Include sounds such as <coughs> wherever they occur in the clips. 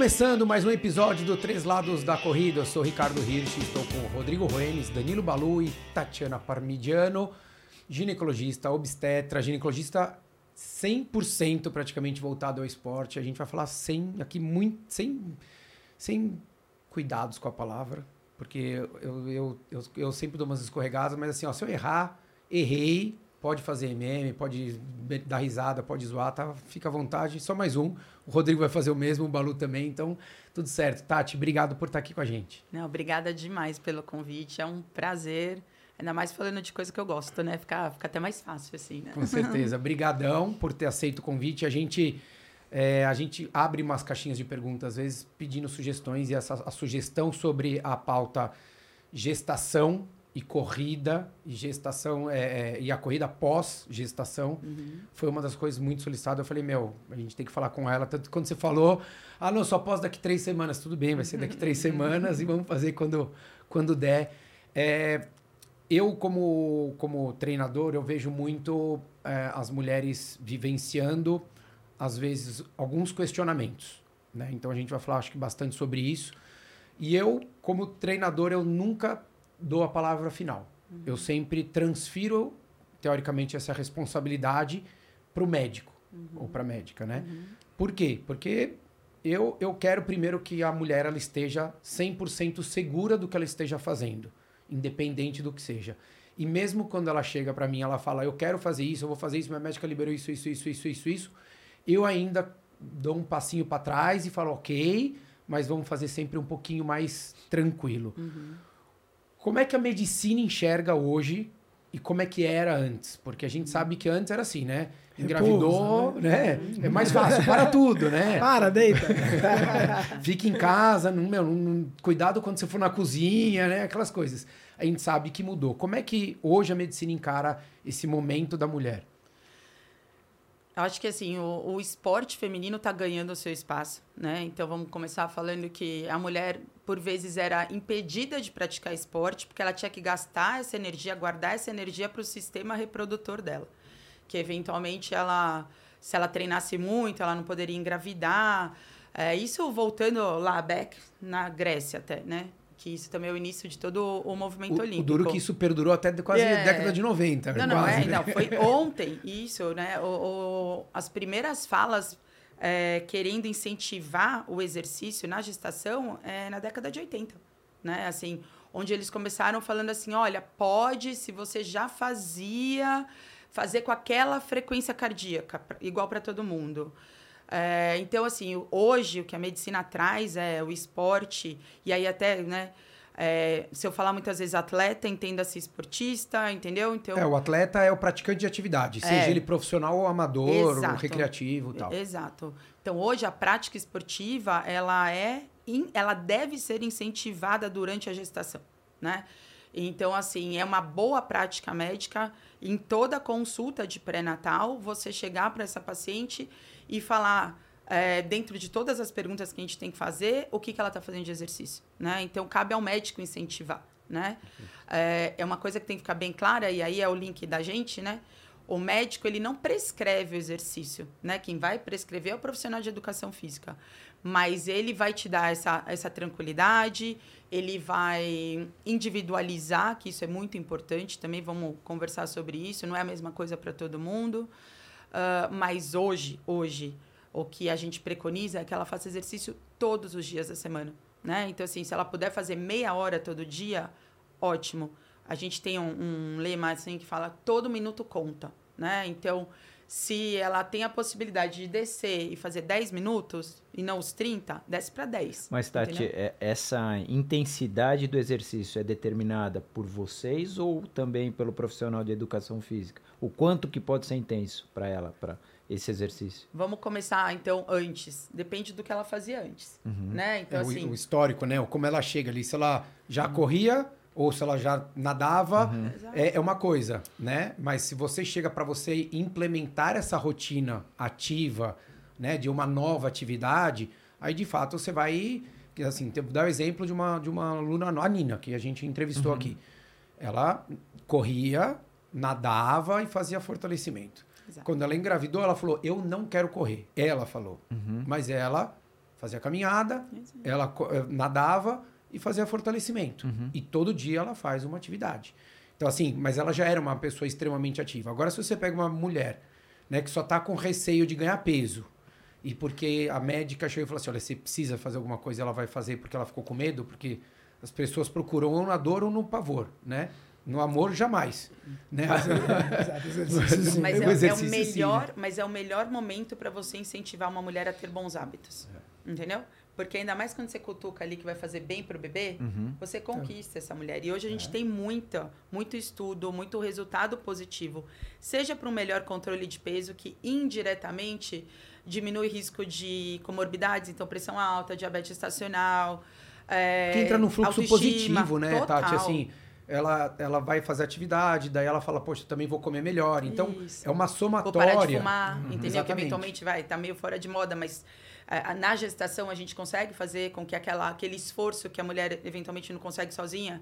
Começando mais um episódio do Três Lados da Corrida, eu sou Ricardo Hirsch, estou com Rodrigo Roenes, Danilo Balu e Tatiana Parmigiano, ginecologista, obstetra, ginecologista 100% praticamente voltado ao esporte. A gente vai falar sem, aqui muito, sem, sem cuidados com a palavra, porque eu, eu, eu, eu sempre dou umas escorregadas, mas assim, ó, se eu errar, errei, pode fazer meme, pode dar risada, pode zoar, tá? Fica à vontade. Só mais um. O Rodrigo vai fazer o mesmo, o Balu também. Então, tudo certo. Tati, obrigado por estar aqui com a gente. Não, obrigada demais pelo convite. É um prazer. Ainda mais falando de coisa que eu gosto, né? Fica, fica até mais fácil, assim, né? Com certeza. <laughs> Obrigadão por ter aceito o convite. A gente, é, a gente abre umas caixinhas de perguntas, às vezes, pedindo sugestões. E essa, a sugestão sobre a pauta gestação e corrida e gestação é, é, e a corrida pós gestação uhum. foi uma das coisas muito solicitadas. Eu falei, meu, a gente tem que falar com ela. Tanto quando você falou, ah, não, só pós daqui três semanas, tudo bem, vai ser daqui três <laughs> semanas e vamos fazer quando, quando der. É, eu, como, como treinador, eu vejo muito é, as mulheres vivenciando, às vezes, alguns questionamentos. Né? Então a gente vai falar, acho que, bastante sobre isso. E eu, como treinador, eu nunca dou a palavra final. Uhum. Eu sempre transfiro, teoricamente, essa responsabilidade para o médico uhum. ou para a médica, né? Uhum. Por quê? Porque eu, eu quero primeiro que a mulher ela esteja 100% segura do que ela esteja fazendo, independente do que seja. E mesmo quando ela chega para mim, ela fala: "Eu quero fazer isso, eu vou fazer isso, minha médica liberou isso, isso, isso, isso, isso, isso", eu ainda dou um passinho para trás e falo: "OK, mas vamos fazer sempre um pouquinho mais tranquilo". Uhum. Como é que a medicina enxerga hoje e como é que era antes? Porque a gente sabe que antes era assim, né? Engravidou, Repouso, né? né? É mais fácil, para tudo, né? <laughs> Para, deita. <laughs> Fica em casa, não, meu, não, cuidado quando você for na cozinha, né? Aquelas coisas. A gente sabe que mudou. Como é que hoje a medicina encara esse momento da mulher? Eu acho que assim, o, o esporte feminino está ganhando o seu espaço, né? Então vamos começar falando que a mulher, por vezes, era impedida de praticar esporte, porque ela tinha que gastar essa energia, guardar essa energia para o sistema reprodutor dela. Que eventualmente ela, se ela treinasse muito, ela não poderia engravidar. É, isso voltando lá back na Grécia até, né? Que isso também é o início de todo o movimento o, olímpico. O duro que isso perdurou até quase é. década de 90. Não, não, é, não, foi ontem isso, né? O, o as primeiras falas é, querendo incentivar o exercício na gestação é na década de 80, né? Assim, onde eles começaram falando assim, olha, pode, se você já fazia, fazer com aquela frequência cardíaca, igual para todo mundo. É, então, assim, hoje o que a medicina traz é o esporte, e aí até, né? É, se eu falar muitas vezes atleta, entenda-se esportista, entendeu? Então, é, o atleta é o praticante de atividade, seja é, ele profissional ou amador, exato, ou recreativo tal. Exato. Então, hoje a prática esportiva, ela é, ela deve ser incentivada durante a gestação, né? Então, assim, é uma boa prática médica em toda consulta de pré-natal, você chegar para essa paciente e falar, é, dentro de todas as perguntas que a gente tem que fazer, o que, que ela está fazendo de exercício. Né? Então, cabe ao médico incentivar. Né? É, é uma coisa que tem que ficar bem clara, e aí é o link da gente, né? O médico, ele não prescreve o exercício, né? Quem vai prescrever é o profissional de educação física. Mas ele vai te dar essa, essa tranquilidade, ele vai individualizar, que isso é muito importante, também vamos conversar sobre isso, não é a mesma coisa para todo mundo. Uh, mas hoje, hoje, o que a gente preconiza é que ela faça exercício todos os dias da semana, né? Então, assim, se ela puder fazer meia hora todo dia, ótimo. A gente tem um, um lema assim que fala todo minuto conta, né? Então, se ela tem a possibilidade de descer e fazer 10 minutos e não os 30, desce para 10. Mas, Tati, é, essa intensidade do exercício é determinada por vocês ou também pelo profissional de educação física? O quanto que pode ser intenso para ela, para esse exercício? Vamos começar, então, antes. Depende do que ela fazia antes, uhum. né? Então, é, assim... O, o, histórico, né? Como ela chega ali. Se ela já uhum. corria ou se ela já nadava, uhum. é, é, uma coisa, né? Mas se você chega para você implementar essa rotina ativa, né, de uma nova atividade, aí de fato você vai, assim, vou dar o exemplo de uma de uma aluna, a Nina, que a gente entrevistou uhum. aqui. Ela corria, nadava e fazia fortalecimento. Exato. Quando ela engravidou, ela falou: "Eu não quero correr". Ela falou. Uhum. Mas ela fazia caminhada, ela eh, nadava e fazia fortalecimento. Uhum. E todo dia ela faz uma atividade. Então, assim, mas ela já era uma pessoa extremamente ativa. Agora, se você pega uma mulher né, que só está com receio de ganhar peso, e porque a médica chegou e falou assim: olha, você precisa fazer alguma coisa, ela vai fazer porque ela ficou com medo, porque as pessoas procuram ou na dor ou no pavor, né? No amor, jamais. Né? Mas O é, é o sim, melhor, né? mas é o melhor momento para você incentivar uma mulher a ter bons hábitos. É. Entendeu? Porque ainda mais quando você cutuca ali que vai fazer bem pro bebê, Uhum. você conquista essa mulher. E hoje a gente É. tem muita, muito estudo, muito resultado positivo. Seja para um melhor controle de peso, que indiretamente diminui o risco de comorbidades, então pressão alta, diabetes estacional. É, que entra num fluxo positivo, né, total. Tati? Assim, ela, ela vai fazer atividade, daí ela fala, poxa, também vou comer melhor. Então, Isso. é uma Vou somatória. parar de fumar, Uhum. entendeu? Que Exatamente. eventualmente vai, tá meio fora de moda, mas na gestação a gente consegue fazer com que aquela, aquele esforço que a mulher eventualmente não consegue sozinha,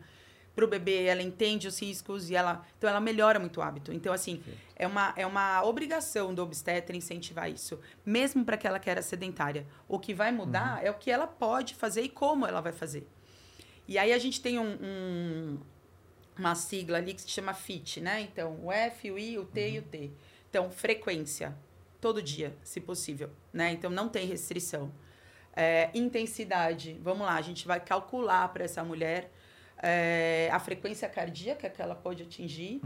para o bebê, ela entende os riscos e ela. Então ela melhora muito o hábito. Então, assim, é uma, é uma obrigação do obstetra incentivar isso, mesmo para aquela que era sedentária. O que vai mudar é o que ela pode fazer e como ela vai fazer. E aí a gente tem um, um- uma sigla ali que se chama FIT, né? Então, o F, o I, o T e o T. Então, frequência, todo dia, se possível, né? Então, não tem restrição. É, intensidade, vamos lá, a gente vai calcular para essa mulher é, a frequência cardíaca que ela pode atingir.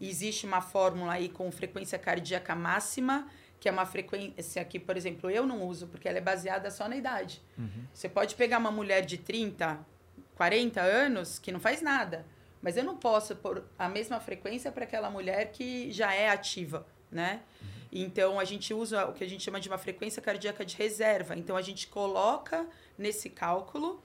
Existe uma fórmula aí com frequência cardíaca máxima, que é uma frequência que, por exemplo, eu não uso, porque ela é baseada só na idade. Você pode pegar uma mulher de 30, 40 anos que não faz nada, mas eu não posso pôr a mesma frequência para aquela mulher que já é ativa, né? Então a gente usa o que a gente chama de uma frequência cardíaca de reserva. Então a gente coloca nesse cálculo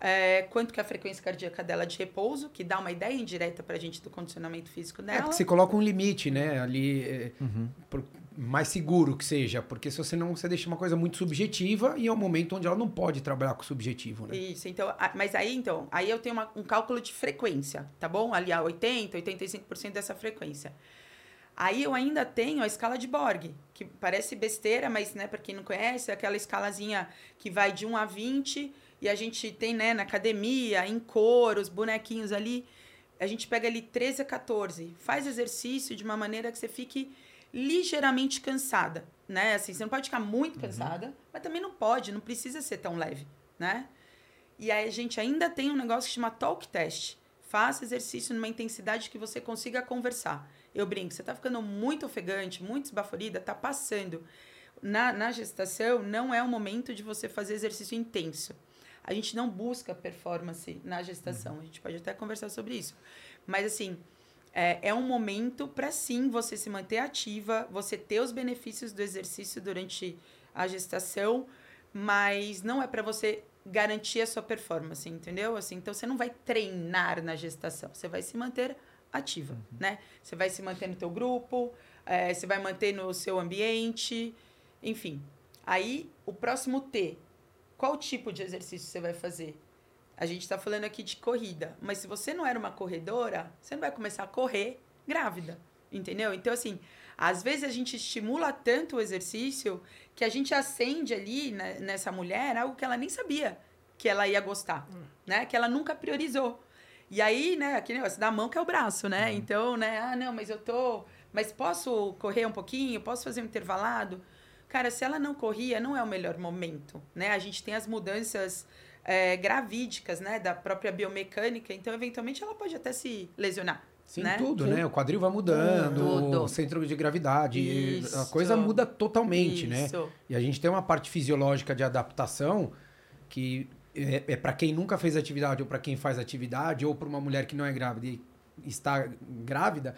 é, quanto que é a frequência cardíaca dela de repouso, que dá uma ideia indireta para a gente do condicionamento físico É, dela. porque você coloca um limite, né? Ali, é, Uhum. por- mais seguro que seja. Porque se você não, você deixa uma coisa muito subjetiva e é um momento onde ela não pode trabalhar com o subjetivo, né? Isso, então, a- mas aí então, aí eu tenho uma- um cálculo de frequência, tá bom? Ali a 80, 85% dessa frequência. Aí eu ainda tenho a escala de Borg, que parece besteira, mas né, para quem não conhece, é aquela escalazinha que vai de 1 a 20 e a gente tem, né, na academia, em cor, os bonequinhos ali, a gente pega ali 13 a 14, faz exercício de uma maneira que você fique ligeiramente cansada, né? Assim, você não pode ficar muito cansada, mas também não pode, não precisa ser tão leve, né? E aí a gente ainda tem um negócio que chama talk test. Faça exercício numa intensidade que você consiga conversar. Eu brinco, você tá ficando muito ofegante, muito esbaforida, tá passando. Na, na gestação, não é o momento de você fazer exercício intenso. A gente não busca performance na gestação. A gente pode até conversar sobre isso. Mas, assim, é, é um momento para sim você se manter ativa, você ter os benefícios do exercício durante a gestação, mas não é para você garantir a sua performance, entendeu? Assim, então você não vai treinar na gestação, você vai se manter ativa, né? Você vai se manter no teu grupo, eh, você vai manter no seu ambiente, enfim. Aí, o próximo T, qual tipo de exercício você vai fazer? A gente está falando aqui de corrida, mas se você não era uma corredora, você não vai começar a correr grávida, entendeu? Então, assim, às vezes a gente estimula tanto o exercício que a gente acende ali né, nessa mulher algo que ela nem sabia que ela ia gostar, né? Que ela nunca priorizou. E aí, né, aquele negócio da mão que é o braço, né? Então, né, ah, não, mas eu tô. Mas posso correr um pouquinho? Posso fazer um intervalado? Cara, se ela não corria, não é o melhor momento, né? A gente tem as mudanças é, gravídicas, né, da própria biomecânica, então, eventualmente, ela pode até se lesionar. Sim, né? tudo, né? O quadril vai mudando, Tudo. o centro de gravidade, Isso. a coisa muda totalmente, né? Isso. E a gente tem uma parte fisiológica de adaptação que é, é para quem nunca fez atividade ou para quem faz atividade ou para uma mulher que não é grávida e está grávida,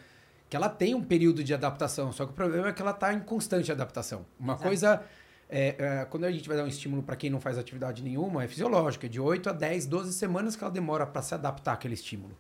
que ela tem um período de adaptação. Só que o problema é que ela está em constante adaptação. Uma Exato. coisa é, é, quando a gente vai dar um estímulo para quem não faz atividade nenhuma, é fisiológico, é de 8 a 10, 12 semanas que ela demora para se adaptar àquele estímulo.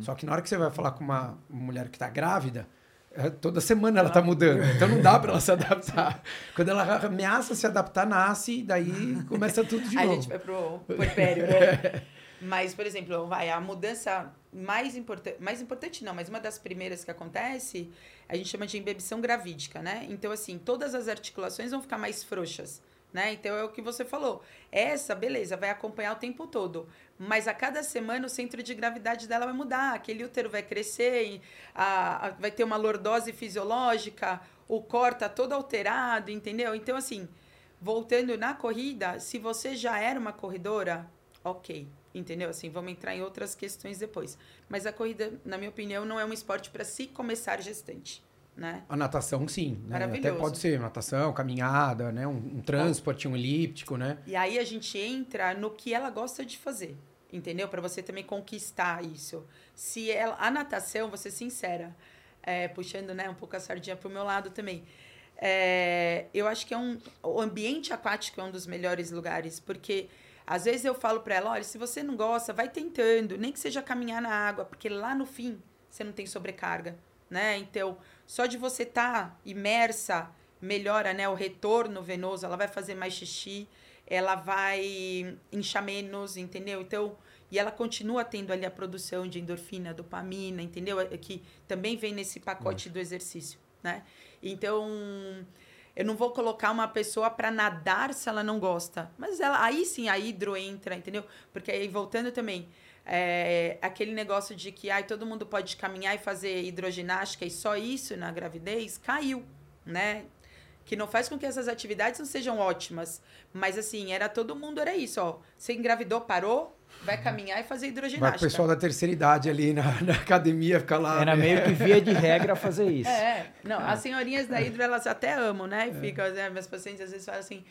Só que na hora que você vai falar com uma mulher que está grávida, é, toda semana ela está mudando. <laughs> Então não dá para ela se adaptar. Quando ela ameaça se adaptar, nasce, e daí começa tudo de Aí a novo. gente vai pro puerpério, né? <laughs> Mas, por exemplo, vai, a mudança mais importante, mais importante não, mas uma das primeiras que acontece, a gente chama de embebição gravídica, né? Então, assim, todas as articulações vão ficar mais frouxas, né? Então é o que você falou. Essa, beleza, vai acompanhar o tempo todo. Mas a cada semana o centro de gravidade dela vai mudar. Aquele útero vai crescer, a, a, vai ter uma lordose fisiológica, o cor tá todo alterado, entendeu? Então, assim, voltando na corrida, se você já era uma corredora, ok. Entendeu? Assim, vamos entrar em outras questões depois. Mas a corrida, na minha opinião, não é um esporte para se começar gestante né? A natação, sim. Né? Até pode ser natação, caminhada, né? Um, um transporte, um elíptico, né? E aí a gente entra no que ela gosta de fazer, entendeu? Para você também conquistar isso. Se ela, a natação, vou ser sincera, é, puxando né, um pouco a sardinha pro meu lado também. É, eu acho que é um, o ambiente aquático é um dos melhores lugares, porque às vezes eu falo para ela, olha, se você não gosta, vai tentando, nem que seja caminhar na água, porque lá no fim você não tem sobrecarga, né? Então, só de você estar tá imersa, melhora né, o retorno venoso, ela vai fazer mais xixi, ela vai inchar menos, entendeu? Então, e ela continua tendo ali a produção de endorfina, dopamina, entendeu? É que também vem nesse pacote do exercício, né? Então, eu não vou colocar uma pessoa para nadar se ela não gosta. Mas ela, aí sim a hidro entra, entendeu? Porque aí voltando também, é, aquele negócio de que ai, todo mundo pode caminhar e fazer hidroginástica e só isso na gravidez caiu, né? Que não faz com que essas atividades não sejam ótimas. Mas assim, era todo mundo, era isso, ó. Você engravidou, parou, vai caminhar e fazer hidroginástica. Vai o pessoal da terceira idade ali na, <laughs> na academia ficar lá. Era né? meio que via de regra fazer <laughs> isso. É, não, é. as senhorinhas da hidro, elas até amam, né? E é. ficam, né, meus pacientes às vezes falam assim,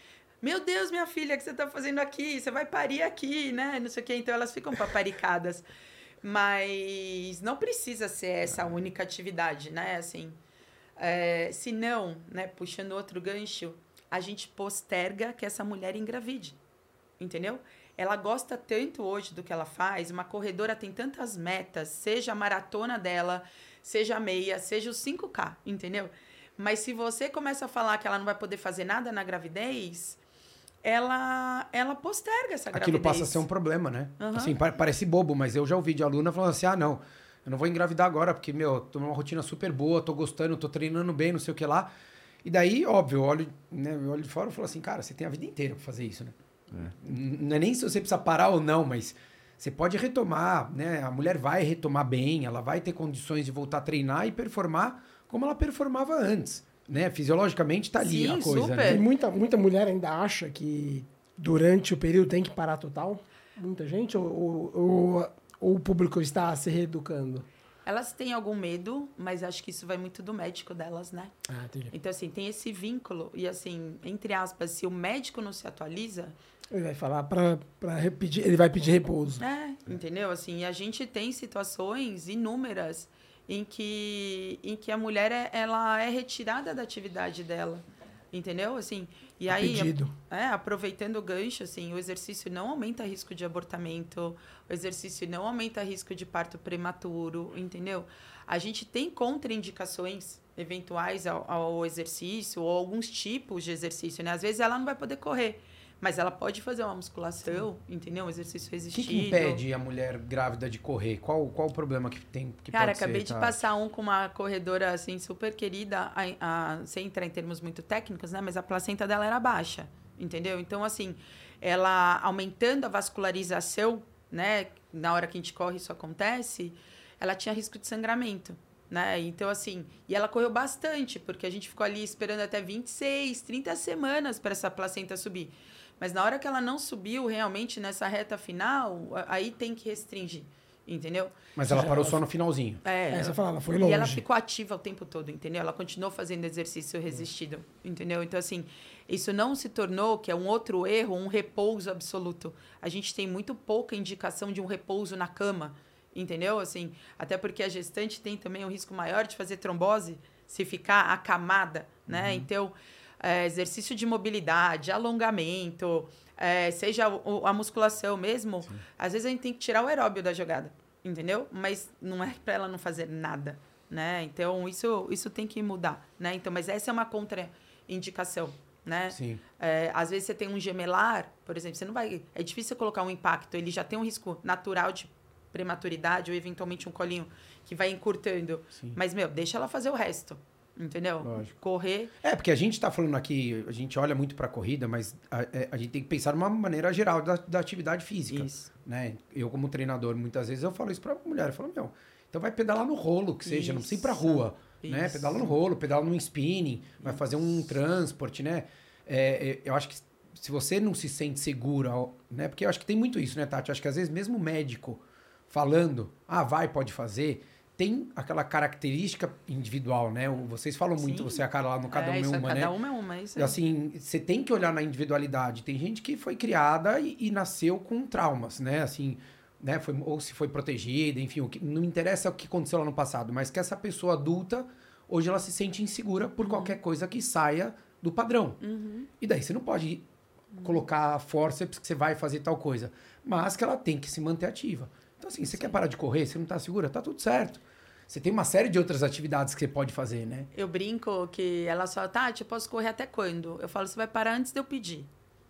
meu Deus, minha filha, o que você está fazendo aqui? Você vai parir aqui, né? Não sei o quê. Então elas ficam paparicadas. Mas não precisa ser essa única atividade, né? Assim, é, se não, né, puxando outro gancho, a gente posterga que essa mulher engravide. Entendeu? Ela gosta tanto hoje do que ela faz, uma corredora tem tantas metas, seja a maratona dela, seja a meia, seja o 5K, entendeu? Mas se você começa a falar que ela não vai poder fazer nada na gravidez, ela, ela posterga essa gravidez. Aquilo passa a ser um problema, né? Uhum. Assim, parece bobo, mas eu já ouvi de aluna falando assim, ah, não, eu não vou engravidar agora, porque, meu, tô numa rotina super boa, tô gostando, tô treinando bem, não sei o que lá. E daí, óbvio, eu olho, né, eu olho de fora e falo assim, cara, você tem a vida inteira pra fazer isso, né? É. Não é nem se você precisa parar ou não, mas você pode retomar, né? A mulher vai retomar bem, ela vai ter condições de voltar a treinar e performar como ela performava antes né? Fisiologicamente tá ali Sim, a coisa. Super. Né? muita, muita mulher ainda acha que durante o período tem que parar total? Muita gente? Ou, ou, ou, ou o público está se reeducando? Elas têm algum medo, mas acho que isso vai muito do médico delas, né? Ah, entendi. Então, assim, tem esse vínculo. E, assim, entre aspas, se o médico não se atualiza. Ele vai falar para repetir, ele vai pedir repouso. É, entendeu? Assim, e a gente tem situações inúmeras em que, em que a mulher é, ela é retirada da atividade dela. Entendeu? Assim, e a aí. É, aproveitando o gancho, assim, o exercício não aumenta risco de abortamento, o exercício não aumenta risco de parto prematuro, entendeu? A gente tem contraindicações eventuais ao, ao exercício ou alguns tipos de exercício, né? Às vezes ela não vai poder correr, mas ela pode fazer uma musculação, Sim. entendeu? Um exercício resistido. O que, que, impede a mulher grávida de correr? Qual, qual o problema que tem? Que Cara, acabei ser, de tá? passar um com uma corredora, assim, super querida, a, a, sem entrar em termos muito técnicos, né? Mas a placenta dela era baixa, entendeu? Então, assim, ela aumentando a vascularização, né? Na hora que a gente corre, isso acontece, ela tinha risco de sangramento. Né? Então, assim, e ela correu bastante, porque a gente ficou ali esperando até 26, 30 semanas para essa placenta subir. Mas na hora que ela não subiu realmente nessa reta final, aí tem que restringir. Entendeu? Mas ela parou só no finalzinho. É, é você fala, ela foi longe. E ela ficou ativa o tempo todo, entendeu? Ela continuou fazendo exercício resistido, entendeu? Então, assim, isso não se tornou, que é um outro erro, um repouso absoluto. A gente tem muito pouca indicação de um repouso na cama, entendeu? Assim, até porque a gestante tem também um risco maior de fazer trombose se ficar acamada, né? Uhum. Então, é, exercício de mobilidade, alongamento, é, seja a, a, musculação mesmo, Sim. às vezes a gente tem que tirar o aeróbio da jogada, entendeu? Mas não é para ela não fazer nada, né? Então isso isso tem que mudar, né? Então, mas essa é uma contraindicação, né? Sim. É, às vezes você tem um gemelar, por exemplo, você não vai, é difícil colocar um impacto, ele já tem um risco natural de prematuridade ou eventualmente um colinho que vai encurtando. Sim. Mas meu, deixa ela fazer o resto Entendeu? Lógico. Correr. É, porque a gente tá falando aqui, a gente olha muito pra corrida, mas a, é, a gente tem que pensar de uma maneira geral da, da atividade física. Isso. Né? Eu, como treinador, muitas vezes eu falo isso pra mulher. Eu falo, meu, então vai pedalar no rolo, que seja, não precisa ir pra Isso. rua. Né? Isso. Pedala no rolo, pedala num spinning, vai fazer um transporte, né? É, é, eu acho que se você não se sente segura, né? Porque eu acho que tem muito isso, né, Tati? Eu acho que às vezes mesmo o médico falando, ah, vai, pode fazer, tem aquela característica individual, né? Vocês falam muito, Sim. você é a cara lá no cada é, um é isso, uma, cada né? uma é uma. Isso E, é. assim, você tem que olhar na individualidade. Tem gente que foi criada e, e nasceu com traumas, né? Assim, né? Foi, ou se foi protegida, enfim, o que, não interessa o que aconteceu lá no passado, mas que essa pessoa adulta, hoje ela se sente insegura por qualquer coisa que saia do padrão. Uhum. E daí você não pode colocar forceps que você vai fazer tal coisa, mas que ela tem que se manter ativa. Então, assim, você quer parar de correr, você não tá segura, tá tudo certo. Você tem uma série de outras atividades que você pode fazer, né? Eu brinco que ela só, Tati, eu posso correr até quando? Eu falo, você vai parar antes de eu pedir.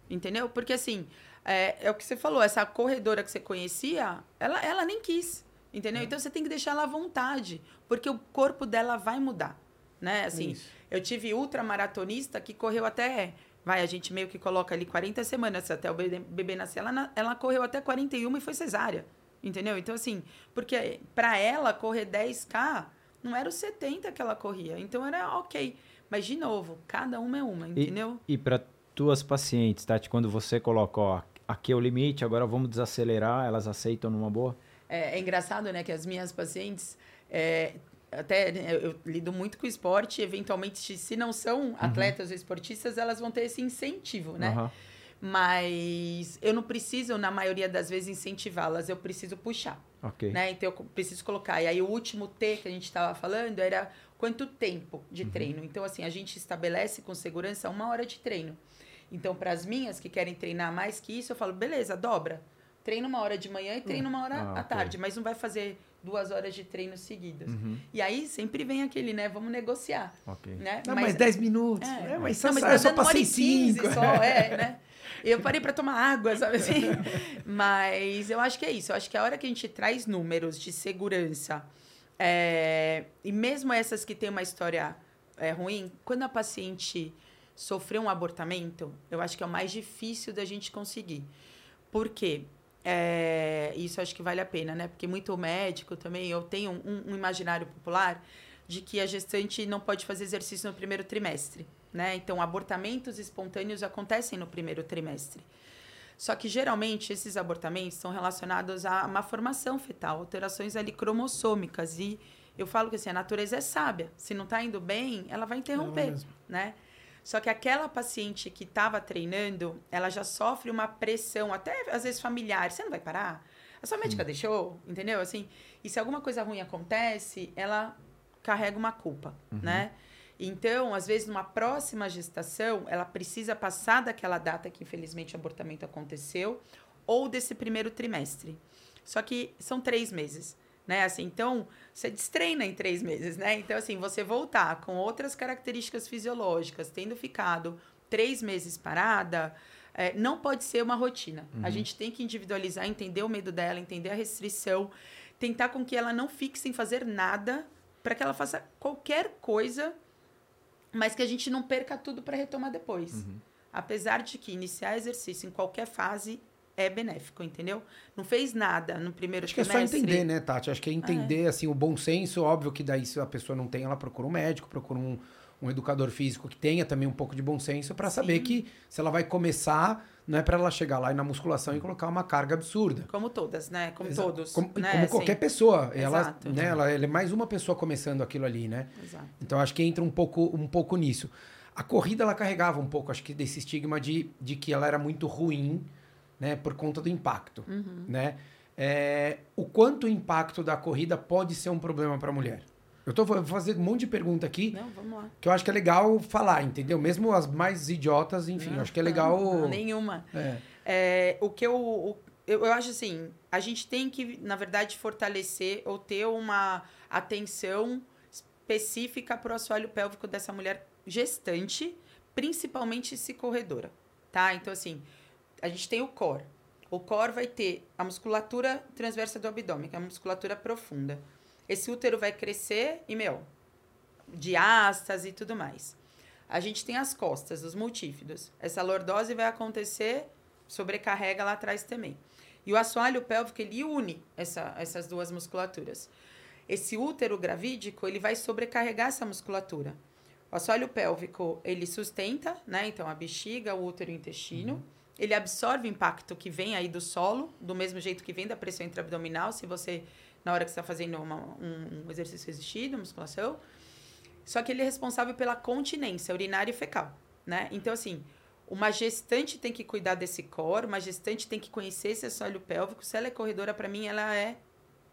Entendeu? Porque assim, é, é o que você falou, essa corredora que você conhecia, ela, ela nem quis. Entendeu? Então você tem que deixar ela à vontade. Porque o corpo dela vai mudar. Né? Assim, Isso. eu tive ultramaratonista que correu até. Vai, a gente meio que coloca ali 40 semanas até o bebê, bebê nascer. Ela, ela correu até 41 e foi cesárea. Entendeu? Então, assim, porque para ela correr 10K não era os 70 que ela corria. Então era ok. Mas, de novo, cada uma é uma, entendeu? E para tuas pacientes, Tati, quando você coloca, ó, aqui é o limite, agora vamos desacelerar, elas aceitam numa boa? É, é engraçado, né, que as minhas pacientes, é, até né, eu lido muito com esporte, eventualmente, se não são atletas ou esportistas, elas vão ter esse incentivo, né? Aham. Mas eu não preciso, na maioria das vezes, incentivá-las, eu preciso puxar. Ok. né? Então eu preciso colocar. E aí o último T que a gente estava falando era quanto tempo de treino. Então, assim, a gente estabelece com segurança uma hora de treino. Então, para as minhas que querem treinar mais que isso, eu falo, beleza, dobra. Treina uma hora de manhã e treina uma hora Ah, à ok. tarde, mas não vai fazer duas horas de treino seguidas. Uhum. E aí sempre vem aquele, né? Vamos negociar. Ok. Né? Não, mais 10 minutos. É, mas só, não, mas tá só hora passei e 15 5. só, é, né? <laughs> Eu parei para tomar água, sabe assim? Mas eu acho que é isso. Eu acho que a hora que a gente traz números de segurança, é, e mesmo essas que têm uma história é, ruim, quando a paciente sofreu um abortamento, eu acho que é o mais difícil da gente conseguir. Por quê? É, isso acho que vale a pena, né? Porque muito médico também, eu tenho um, um imaginário popular de que a gestante não pode fazer exercício no primeiro trimestre, né? Então, abortamentos espontâneos acontecem no primeiro trimestre. Só que geralmente esses abortamentos são relacionados a uma formação fetal, alterações ali cromossômicas e eu falo que assim, a natureza é sábia. Se não está indo bem, ela vai interromper, né? Só que aquela paciente que estava treinando, ela já sofre uma pressão, até às vezes familiar. Você não vai parar? A sua médica deixou, entendeu? Assim, e se alguma coisa ruim acontece, ela carrega uma culpa, né? Então, às vezes, numa próxima gestação, ela precisa passar daquela data que, infelizmente, o abortamento aconteceu, ou desse primeiro trimestre. Só que são três meses, né? Assim, então, você destreina em três meses, né? Então, assim, você voltar com outras características fisiológicas, tendo ficado três meses parada, é, não pode ser uma rotina. A gente tem que individualizar, entender o medo dela, entender a restrição, tentar com que ela não fique sem fazer nada, para que ela faça qualquer coisa, mas que a gente não perca tudo para retomar depois. Apesar de que iniciar exercício em qualquer fase é benéfico, entendeu? Não fez nada no primeiro Acho que é só trimestre. entender, né, Tati? Acho que é entender, assim, o bom senso. Óbvio que daí, se a pessoa não tem, ela procura um médico, procura um, um educador físico que tenha também um pouco de bom senso para saber que se ela vai começar, não é para ela chegar lá e na musculação e colocar uma carga absurda. Como todas, né? Como Exa- todos. Como, né? como qualquer pessoa. Ela, Exato. né, ela, ela é mais uma pessoa começando aquilo ali, né? Exato. Então acho que entra um pouco, um pouco nisso. A corrida ela carregava um pouco, acho que desse estigma de, de que ela era muito ruim, né, por conta do impacto, Uhum. né? É, o quanto o impacto da corrida pode ser um problema para a mulher? Eu tô vou fazer um monte de pergunta aqui Não, vamos lá. que eu acho que é legal falar, entendeu? Mesmo as mais idiotas, enfim, eu acho que é legal. Não, nenhuma. É. É, o que eu, o- eu, eu acho assim, a gente tem que, na verdade, fortalecer ou ter uma atenção específica para o assoalho pélvico dessa mulher gestante, principalmente se corredora, tá? Então, assim, a gente tem o core. O core vai ter a musculatura transversa do abdômen, que é a musculatura profunda. Esse útero vai crescer e, meu, diastas e tudo mais. A gente tem as costas, os multífidos. Essa lordose vai acontecer, sobrecarrega lá atrás também. E o assoalho pélvico, ele une essa, essas duas musculaturas. Esse útero gravídico, ele vai sobrecarregar essa musculatura. O assoalho pélvico, ele sustenta, né? Então, a bexiga, o útero e o intestino. Uhum. Ele absorve o impacto que vem aí do solo, do mesmo jeito que vem da pressão intraabdominal, se você, na hora que você está fazendo uma, um, um exercício resistido, musculação. Só que ele é responsável pela continência urinária e fecal, né? Então, assim, uma gestante tem que cuidar desse core, uma gestante tem que conhecer esse assoalho pélvico. Se ela é corredora, para mim, ela é,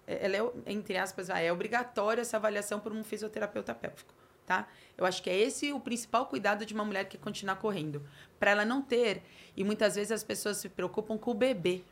ela é, entre aspas, é obrigatória essa avaliação por um fisioterapeuta pélvico, tá? Eu acho que é esse o principal cuidado de uma mulher que continuar correndo. Para ela não ter, e muitas vezes as pessoas se preocupam com o bebê.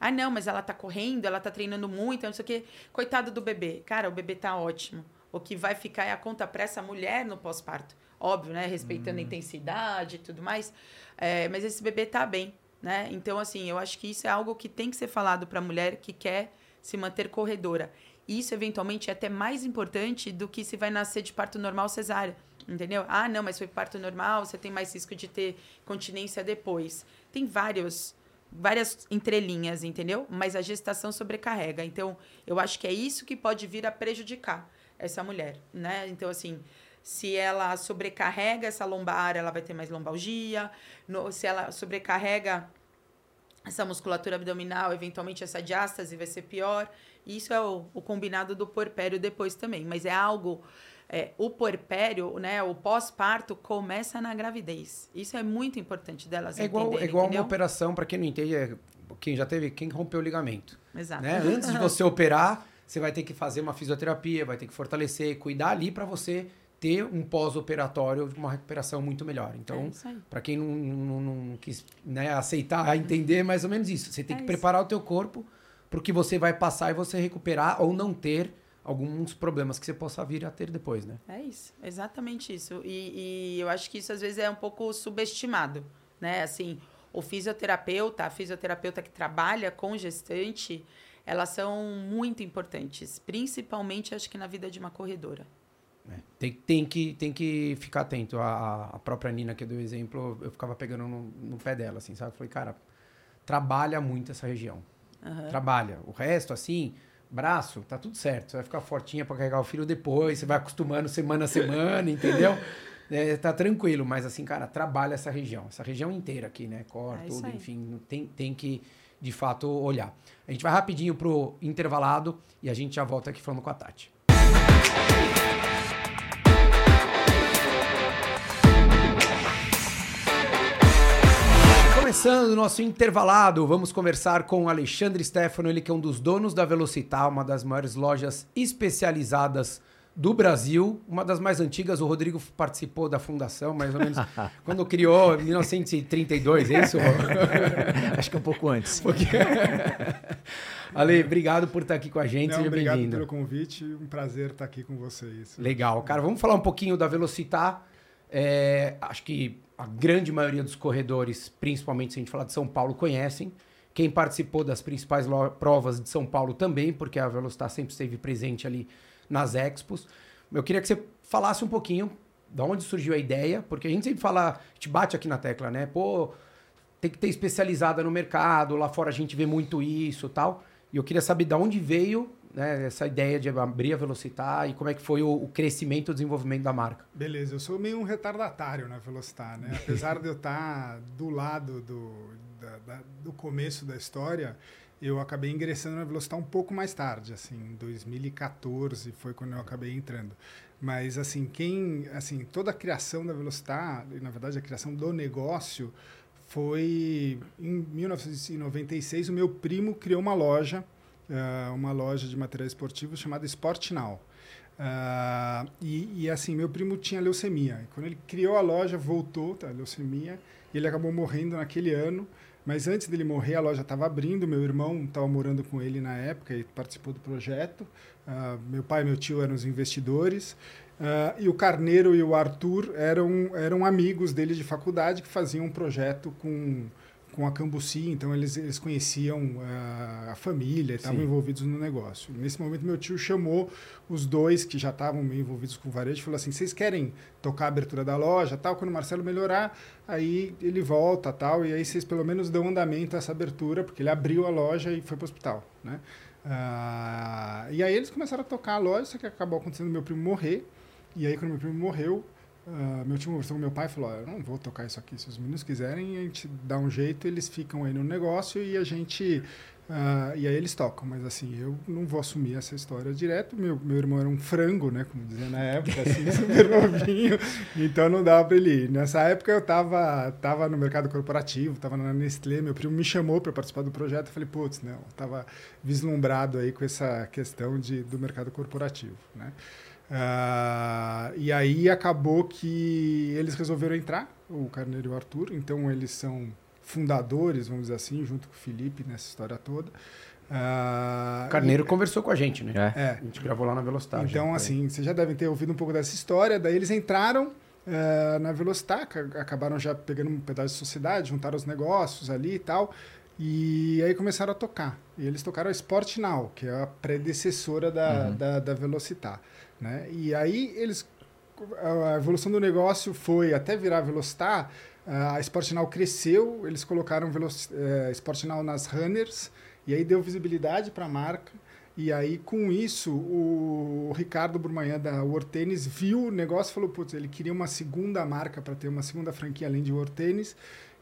Ah, não, mas ela tá correndo, ela tá treinando muito, não sei o quê. Coitado do bebê. Cara, o bebê tá ótimo. O que vai ficar é a conta para essa mulher no pós-parto. Óbvio, né? Respeitando hum. a intensidade e tudo mais. É, mas esse bebê tá bem, né? Então, assim, eu acho que isso é algo que tem que ser falado para a mulher que quer se manter corredora. Isso, eventualmente, é até mais importante do que se vai nascer de parto normal cesárea. Entendeu? Ah, não, mas foi parto normal, você tem mais risco de ter continência depois. Tem vários várias entrelinhas, entendeu? Mas a gestação sobrecarrega. Então, eu acho que é isso que pode vir a prejudicar essa mulher, né? Então, assim, se ela sobrecarrega essa lombar, ela vai ter mais lombalgia. No, se ela sobrecarrega essa musculatura abdominal, eventualmente essa diástase vai ser pior. Isso é o, o combinado do porpério depois também. Mas é algo... É, o porpério, né, o pós-parto começa na gravidez. Isso é muito importante delas é igual, É igual uma operação, para quem não entende, é quem já teve, quem rompeu o ligamento. Exato. Né? Antes de você <laughs> operar, você vai ter que fazer uma fisioterapia, vai ter que fortalecer, cuidar ali para você ter um pós-operatório, uma recuperação muito melhor. Então, é para quem não, não, não quis né, aceitar, entender mais ou menos isso. Você tem é que isso. preparar o teu corpo para o que você vai passar e você recuperar ou não ter alguns problemas que você possa vir a ter depois, né? É isso, exatamente isso. E, e eu acho que isso às vezes é um pouco subestimado, né? Assim, o fisioterapeuta, a fisioterapeuta que trabalha com gestante, elas são muito importantes, principalmente acho que na vida de uma corredora. É, tem, tem, que, tem que ficar atento. A, a própria Nina, que deu exemplo, eu ficava pegando no, no pé dela, assim, sabe? falei, cara, trabalha muito essa região. Uhum. Trabalha. O resto, assim, braço, tá tudo certo. Você vai ficar fortinha para carregar o filho depois, você vai acostumando semana a semana, entendeu? <laughs> É, tá tranquilo, mas assim, cara, trabalha essa região, essa região inteira aqui, né? Cor, é tudo, enfim, tem, tem que de fato olhar. A gente vai rapidinho pro intervalado e a gente já volta aqui falando com a Tati. Começando o nosso intervalado, vamos conversar com o Alexandre Stefano, ele que é um dos donos da Velocitar, uma das maiores lojas especializadas do Brasil, uma das mais antigas. O Rodrigo participou da fundação, mais ou menos, <laughs> quando criou, em 1932, é isso? <laughs> Acho que é um pouco antes. Porque... <laughs> Ale, obrigado por estar aqui com a gente. Não, Seja obrigado pelo convite. Um prazer estar aqui com vocês. Legal. Cara, vamos falar um pouquinho da Velocitar. É, acho que a grande maioria dos corredores, principalmente se a gente falar de São Paulo, conhecem. Quem participou das principais provas de São Paulo também, porque a Velocitar sempre esteve presente ali nas expos. Eu queria que você falasse um pouquinho de onde surgiu a ideia, porque a gente sempre fala, a gente bate aqui na tecla, né? Pô, tem que ter especializada no mercado, lá fora a gente vê muito isso tal. E eu queria saber de onde veio né, essa ideia de abrir a Velocitar e como é que foi o, o crescimento e o desenvolvimento da marca. Beleza, eu sou meio um retardatário na Velocitar, né? <laughs> Apesar de eu estar do lado do, da, da, do começo da história, eu acabei ingressando na Velocitar um pouco mais tarde, assim, em 2014 foi quando eu acabei entrando. Mas assim, quem, assim, toda a criação da Velocitar, na verdade a criação do negócio foi em 1996 o meu primo criou uma loja, uh, uma loja de materiais esportivos chamada Sport Now. Uh, e, e, assim, meu primo tinha leucemia. Quando ele criou a loja, voltou, tá, leucemia, e ele acabou morrendo naquele ano. Mas antes dele morrer, a loja estava abrindo. Meu irmão estava morando com ele na época e participou do projeto. Uh, meu pai e meu tio eram os investidores. Uh, e o Carneiro e o Arthur eram, eram amigos dele de faculdade que faziam um projeto com, com a Cambuci, então eles, eles conheciam uh, a família, estavam envolvidos no negócio. Nesse momento, meu tio chamou os dois que já estavam meio envolvidos com o varejo e falou assim: vocês querem tocar a abertura da loja, tal? Quando o Marcelo melhorar, aí ele volta, tal, e aí vocês pelo menos dão andamento a essa abertura, porque ele abriu a loja e foi para o hospital, né? Uh, e aí eles começaram a tocar a loja, só que acabou acontecendo meu primo morrer. E aí, quando meu primo morreu, Uh, meu tio conversou com meu pai falou: Eu não vou tocar isso aqui. Se os meninos quiserem, a gente dá um jeito, eles ficam aí no negócio e a gente. Uh, e aí eles tocam, mas assim, eu não vou assumir essa história direto. Meu, meu irmão era um frango, né? Como dizia na época, assim, <laughs> super novinho, então não dava para ele ir. Nessa época eu tava, tava no mercado corporativo, tava na Nestlé, meu primo me chamou para participar do projeto. Eu falei, putz, não, tava vislumbrado aí com essa questão de, do mercado corporativo, né? Uh, e aí acabou que eles resolveram entrar, o Carneiro e o Arthur, então eles são fundadores, vamos dizer assim, junto com o Felipe nessa história toda. Uh, Carneiro e, conversou com a gente, né? É. é. A gente gravou lá na Velocidade. Então, assim, vocês já devem ter ouvido um pouco dessa história. Daí eles entraram uh, na Velocitar, acabaram já pegando um pedaço de sociedade, juntaram os negócios ali e tal. E aí começaram a tocar. E eles tocaram a Sport Now, que é a predecessora da, uhum. da, da Velocitar. Né? E aí eles a evolução do negócio foi até virar Velocitar, a Sportnal cresceu, eles colocaram Veloc uh, Sportnal nas runners e aí deu visibilidade para a marca. E aí, com isso, o Ricardo Burmanhã da World Tennis viu o negócio e falou: putz, ele queria uma segunda marca para ter uma segunda franquia além de World Tennis.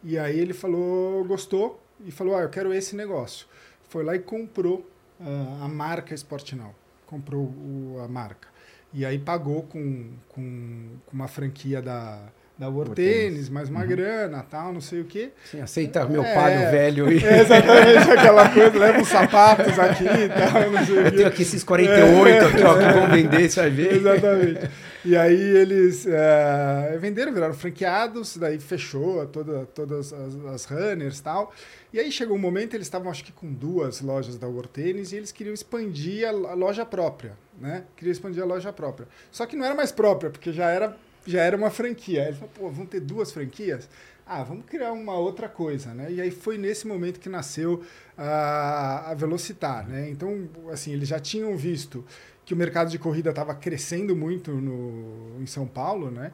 E aí ele falou, gostou e falou: ah, eu quero esse negócio. Foi lá e comprou uh, a marca Sportnal, comprou o, a marca. E aí pagou com, com, com uma franquia da, da World Tennis, mais uma uhum. grana, tal, não sei o quê. Sim, aceita meu é, pai, o velho. E... É <laughs> exatamente aquela coisa, leva os sapatos aqui e tal, não sei Eu o quê. tenho aqui esses 48 é, aqui, ó, que vão vender, você vai ver. Exatamente. E aí eles é, venderam, viraram franqueados, daí fechou toda, todas as, as runners e tal. E aí chegou um momento, eles estavam acho que com duas lojas da World Tennis e eles queriam expandir a, a loja própria né? Queria expandir a loja própria. Só que não era mais própria, porque já era, já era uma franquia. Ele falou, pô, vão ter duas franquias? Ah, vamos criar uma outra coisa, né? E aí foi nesse momento que nasceu a, a Velocitar, né? Então, assim, eles já tinham visto que o mercado de corrida estava crescendo muito no, em São Paulo, né?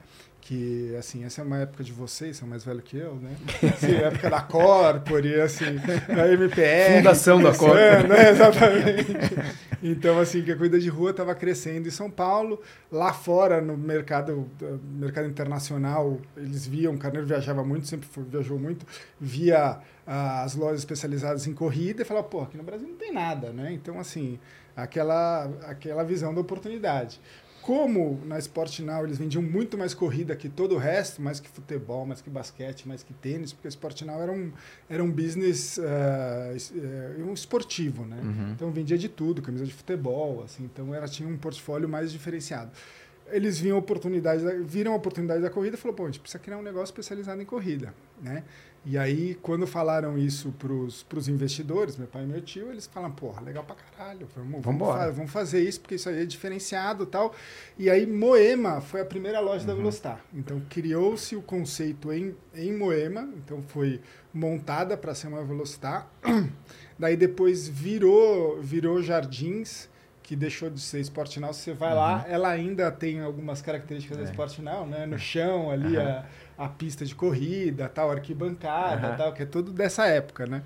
Que, assim, essa é uma época de vocês, são mais velhos que eu, né? Assim, <laughs> época da Corpore, assim, da MPR. Fundação da Corpore. Né? Exatamente. Então, assim, que a corrida de rua estava crescendo em São Paulo. Lá fora, no mercado, mercado internacional, eles viam, o Carneiro viajava muito, sempre viajou muito, via ah, as lojas especializadas em corrida e falava, pô, aqui no Brasil não tem nada, né? Então, assim, aquela, aquela visão da oportunidade como na Sport Now eles vendiam muito mais corrida que todo o resto, mais que futebol, mais que basquete, mais que tênis, porque a Sport Now era um, era um business uh, um esportivo, né? Uhum. Então vendia de tudo, camisa de futebol, assim, então ela tinha um portfólio mais diferenciado. Eles viam oportunidade, viram a oportunidade da corrida e falou, pô, a gente precisa criar um negócio especializado em corrida, né? E aí, quando falaram isso para os investidores, meu pai e meu tio, eles falam, porra, legal pra caralho, vamos, vamos, fa vamos fazer isso, porque isso aí é diferenciado e tal. E aí, Moema foi a primeira loja uhum. da Velocitar. Então, criou-se o conceito em, em Moema, então foi montada para ser uma Velocitar. <clears throat> Daí, depois, virou, virou Jardins, que deixou de ser Sport Now. Você vai uhum. lá, ela ainda tem algumas características é. da Sport Now, né? No chão ali, uhum. a a pista de corrida, tal, arquibancada, uhum. tal, que é tudo dessa época, né?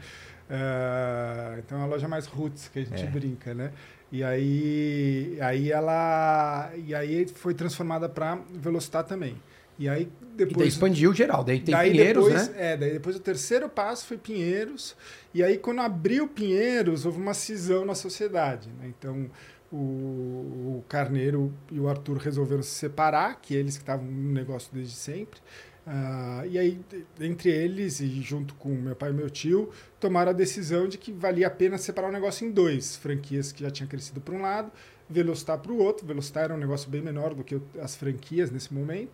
Uh, então é a loja mais roots que a gente é. brinca, né? E aí, aí ela e aí foi transformada para Velocitar também. E aí depois e daí expandiu geral, daí tem daí Pinheiros, depois, né? É, daí depois o terceiro passo foi Pinheiros. E aí quando abriu Pinheiros, houve uma cisão na sociedade, né? Então o, o Carneiro e o Arthur resolveram se separar, que eles que estavam no negócio desde sempre. Uh, e aí, entre eles e junto com meu pai e meu tio, tomaram a decisão de que valia a pena separar o negócio em dois. Franquias que já tinham crescido para um lado, Velocitar para o outro. Velocitar era um negócio bem menor do que as franquias nesse momento.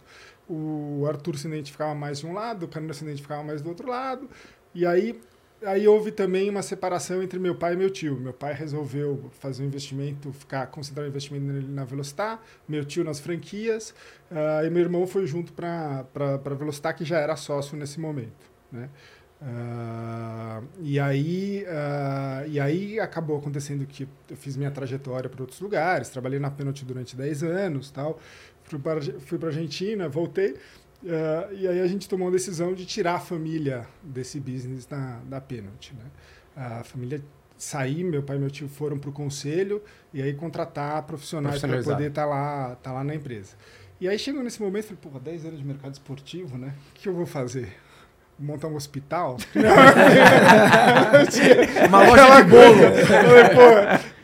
O Arthur se identificava mais de um lado, o Canino se identificava mais do outro lado. E aí aí houve também uma separação entre meu pai e meu tio. Meu pai resolveu fazer um investimento, ficar concentrar o investimento na Velocitar, meu tio nas franquias, uh, e meu irmão foi junto para a Velocitar, que já era sócio nesse momento. Né? Uh, e, aí, uh, e aí acabou acontecendo que eu fiz minha trajetória para outros lugares, trabalhei na Penalty durante 10 anos, tal, fui para a Argentina, voltei, uh, e aí a gente tomou a decisão de tirar a família desse business da, da Penalty. Né? A família sair, meu pai e meu tio foram para o conselho e aí contratar profissionais para poder estar tá lá, tá lá na empresa. E aí chegou nesse momento, falei, pô, 10 anos de mercado esportivo, né? O que eu vou fazer? Montar um hospital. <laughs> Uma loja de bolo. Falei, pô,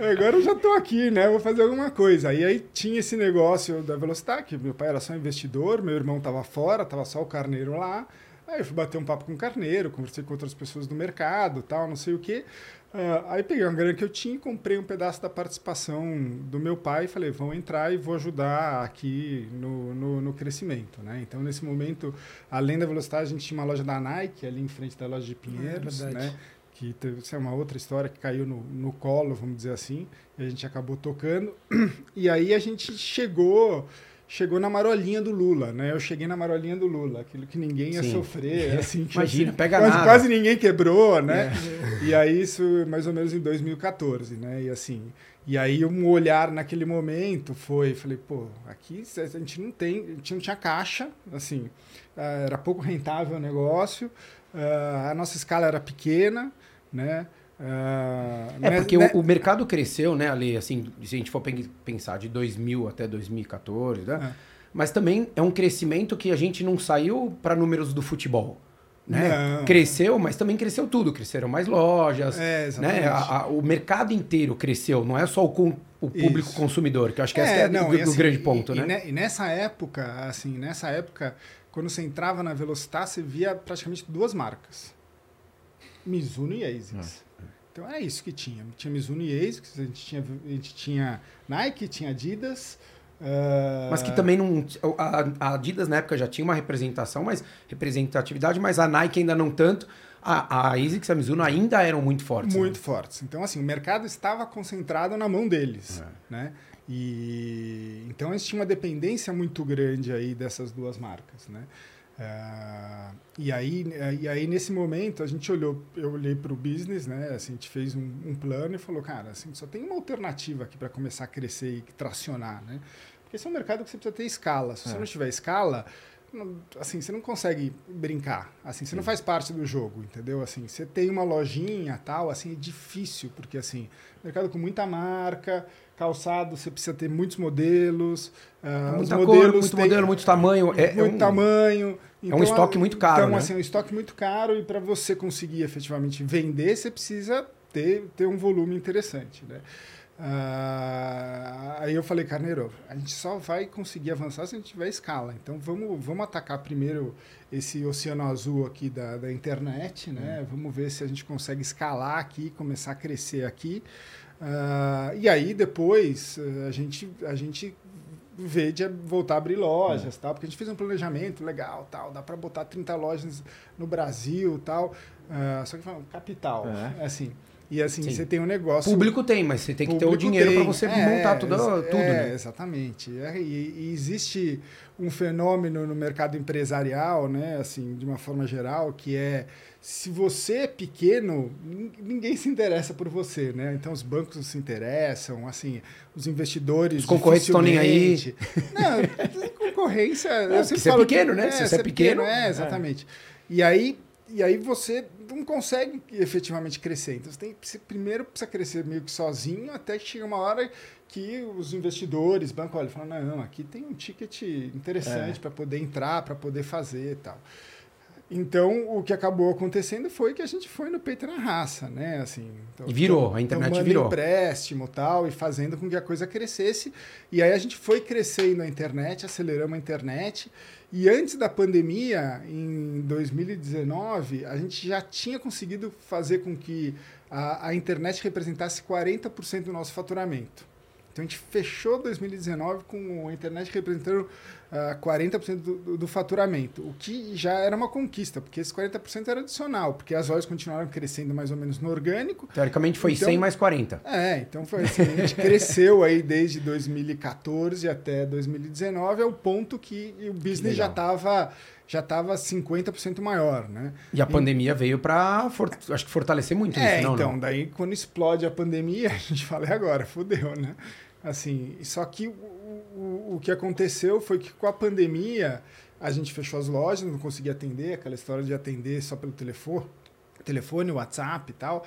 agora eu já estou aqui, né? Vou fazer alguma coisa. E aí tinha esse negócio da Velocitar, meu pai era só investidor, meu irmão estava fora, estava só o carneiro lá. Aí eu fui bater um papo com o carneiro, conversei com outras pessoas do mercado, tal, não sei o quê. Uh, aí peguei uma grana que eu tinha e comprei um pedaço da participação do meu pai e falei, vão entrar e vou ajudar aqui no, no, no, crescimento. Né? Então, nesse momento, além da velocidade, a gente tinha uma loja da Nike ali em frente da loja de Pinheiros, é né? que teve, isso é uma outra história que caiu no, no colo, vamos dizer assim, e a gente acabou tocando. <clears throat> E aí a gente chegou chegou na marolinha do Lula, né? Eu cheguei na marolinha do Lula, aquilo que ninguém ia Sim. sofrer, <laughs> assim, Imagina, assim, pega quase, nada. quase ninguém quebrou, né? É. E aí isso mais ou menos em 2014, né? E assim, e aí um olhar naquele momento foi, falei, pô, aqui a gente não tem, a gente não tinha caixa, assim, ah, era pouco rentável o negócio, ah, a nossa escala era pequena, né? Uh, é, porque né? o, o, mercado cresceu, né, ali, assim, se a gente for pensar de 2000 até 2014, né? É. Mas também é um crescimento que a gente não saiu para números do futebol. Né? Cresceu, mas também cresceu tudo. Cresceram mais lojas. É, né? A, a, o mercado inteiro cresceu, não é só o, com, o público Isso. consumidor, que eu acho que é, esse é não, o, assim, grande ponto. E, né? e, nessa época, assim, nessa época, quando você entrava na Velocitar, você via praticamente duas marcas. Mizuno e ASICS. Então é isso que tinha. Tinha Mizuno e ASICS, a gente tinha, a gente tinha Nike, tinha Adidas. Uh... Mas que também não. A, Adidas na época já tinha uma representação, mas representatividade, mas a Nike ainda não tanto. A, a ASICS e a Mizuno ainda eram muito fortes. Né? Muito né? fortes. Então, assim, o mercado estava concentrado na mão deles. É. Né? E então a gente tinha uma dependência muito grande aí dessas duas marcas. Né? Uh, e, aí, eh, e aí, nesse momento, a gente olhou, eu olhei para o business, né? Assim, a gente fez um, um, plano e falou, cara, assim, só tem uma alternativa aqui para começar a crescer e tracionar, né? Porque esse é um mercado que você precisa ter escala. Se é. você não tiver escala, não, assim, você não consegue brincar. Assim, você Sim. não faz parte do jogo, entendeu? Assim, você tem uma lojinha, tal, assim, é difícil, porque assim, mercado com muita marca, calçado, você precisa ter muitos modelos. Uh, muita modelos cor, muito tem, modelo, muito tamanho. É, muito é um, tamanho. Então, é um estoque muito caro. Então, né? assim, é um estoque muito caro e para você conseguir efetivamente vender, você precisa ter, ter um volume interessante. Né? Uh, aí eu falei, Carneiro, a gente só vai conseguir avançar se a gente tiver escala. Então vamos, vamos atacar primeiro esse oceano azul aqui da, da internet, né? Hum. Vamos ver se a gente consegue escalar aqui, começar a crescer aqui. Uh, e aí depois a gente, a gente vê de voltar a abrir lojas, é. tal, porque a gente fez um planejamento legal, tal, dá para botar 30 lojas no Brasil, tal. Uh, só que capital, é. assim. E assim, Sim. você tem um negócio. Público tem, mas você tem que ter o dinheiro para você é, montar tudo, tudo é, né? Exatamente. É, e, e, existe um fenômeno no mercado empresarial, né, assim, de uma forma geral, que é se você é pequeno, ninguém se interessa por você, né? Então os bancos não se interessam, assim, os investidores. Os concorrentes estão nem aí. Não, concorrência. <laughs> É, eu sempre você é pequeno, que, né? É, se você é pequeno. pequeno é, exatamente. E aí e aí você não consegue efetivamente crescer. Então você tem você primeiro precisa crescer meio que sozinho até que chega uma hora que os investidores, banco, olha, falam, não, aqui tem um ticket interessante é. para poder entrar, para poder fazer e tal. Então, o que acabou acontecendo foi que a gente foi no peito na raça, né? Assim, então, e virou, a internet virou. empréstimo tal, e fazendo com que a coisa crescesse. E aí a gente foi crescendo a internet, aceleramos a internet. E antes da pandemia, em 2019, a gente já tinha conseguido fazer com que a, a internet representasse 40% do nosso faturamento. Então a gente fechou 2019 com a internet representando uh, 40% do, do, do, faturamento, o que já era uma conquista, porque esse 40% era adicional, porque as lojas continuaram crescendo mais ou menos no orgânico. Teoricamente foi então, 100 mais 40. É, então foi assim, a gente cresceu aí desde 2014 até 2019, ao ponto que o business já estava já estava 50% maior, né? E a pandemia veio para acho que fortalecer muito é, isso, não, então, não. daí quando explode a pandemia, <laughs> a gente fala, é agora, fodeu, né? Assim, só que o, o, que aconteceu foi que com a pandemia, a gente fechou as lojas, não conseguia atender, aquela história de atender só pelo telefone, telefone, WhatsApp e tal.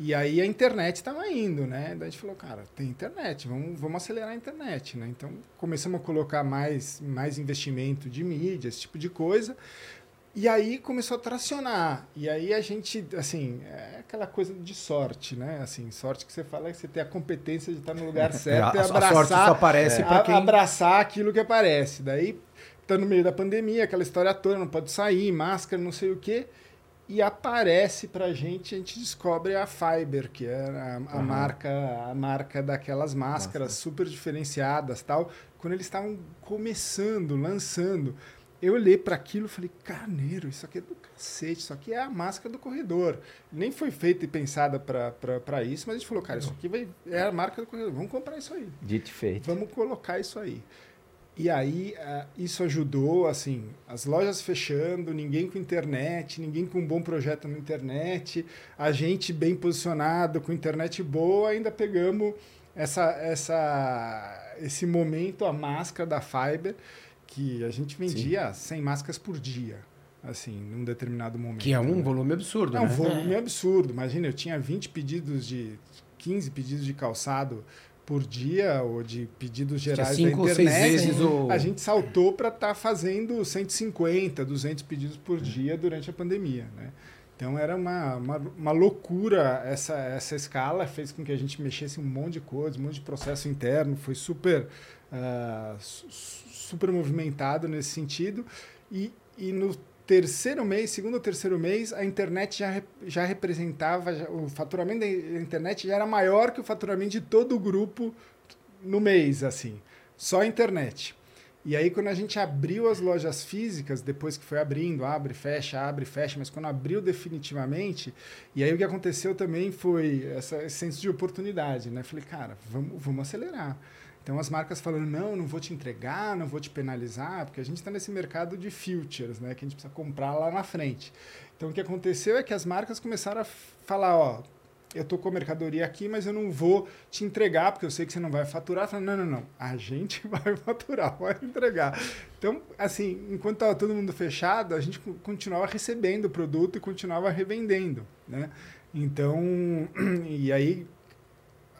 E aí a internet estava indo, né? Daí a gente falou, cara, tem internet, vamos, vamos acelerar a internet, né? Então começamos a colocar mais, mais investimento de mídia, esse tipo de coisa. E aí começou a tracionar. E aí a gente, assim, é aquela coisa de sorte, né? Assim, sorte que você fala é que você tem a competência de estar no lugar <laughs> certo é, e abraçar. A sorte só aparece é. para quem... Abraçar aquilo que aparece. Daí, tá no meio da pandemia, aquela história toda, não pode sair, máscara, não sei o quê e aparece para a gente, a gente descobre a Fiber, que é a, a uhum. marca a marca daquelas máscaras Nossa. super diferenciadas tal. Quando eles estavam começando, lançando, eu olhei para aquilo e falei, carneiro, isso aqui é do cacete, isso aqui é a máscara do corredor. Nem foi feita e pensada para isso, mas a gente falou, cara, isso aqui vai, é a marca do corredor, vamos comprar isso aí. Dito feito. Vamos colocar isso aí. E aí uh, isso ajudou, assim, as lojas fechando, ninguém com internet, ninguém com um bom projeto na internet, a gente bem posicionado, com internet boa, ainda pegamos essa, essa, esse momento, a máscara da Fiber, que a gente vendia Sim. 100 máscaras por dia, assim, num determinado momento. Que é um volume absurdo, é né? um volume é. absurdo. Imagina, eu tinha 20 pedidos de... 15 pedidos de calçado por dia ou de pedidos gerais cinco da internet, seis vezes o... a gente saltou para estar tá fazendo 150, 200 pedidos por dia durante a pandemia, né? Então era uma, uma, uma, loucura essa, essa escala, fez com que a gente mexesse um monte de coisa, um monte de processo interno, foi super, uh, super movimentado nesse sentido. E, e no terceiro mês, segundo ou terceiro mês, a internet já, já representava, já, o faturamento da internet já era maior que o faturamento de todo o grupo no mês, assim. Só a internet. E aí, quando a gente abriu as lojas físicas, depois que foi abrindo, abre, fecha, abre, fecha, mas quando abriu definitivamente, e aí o que aconteceu também foi essa, esse senso de oportunidade, né? Falei, cara, vamos, vamos acelerar. Então as marcas falando, não, não vou te entregar, não vou te penalizar, porque a gente está nesse mercado de futures, né? Que a gente precisa comprar lá na frente. Então o que aconteceu é que as marcas começaram a falar, ó, eu tô com a mercadoria aqui, mas eu não vou te entregar, porque eu sei que você não vai faturar. Não, não, não, a gente <laughs> vai faturar, vai entregar. Então, assim, enquanto estava todo mundo fechado, a gente continuava recebendo o produto e continuava revendendo, né? Então, <clears throat> e aí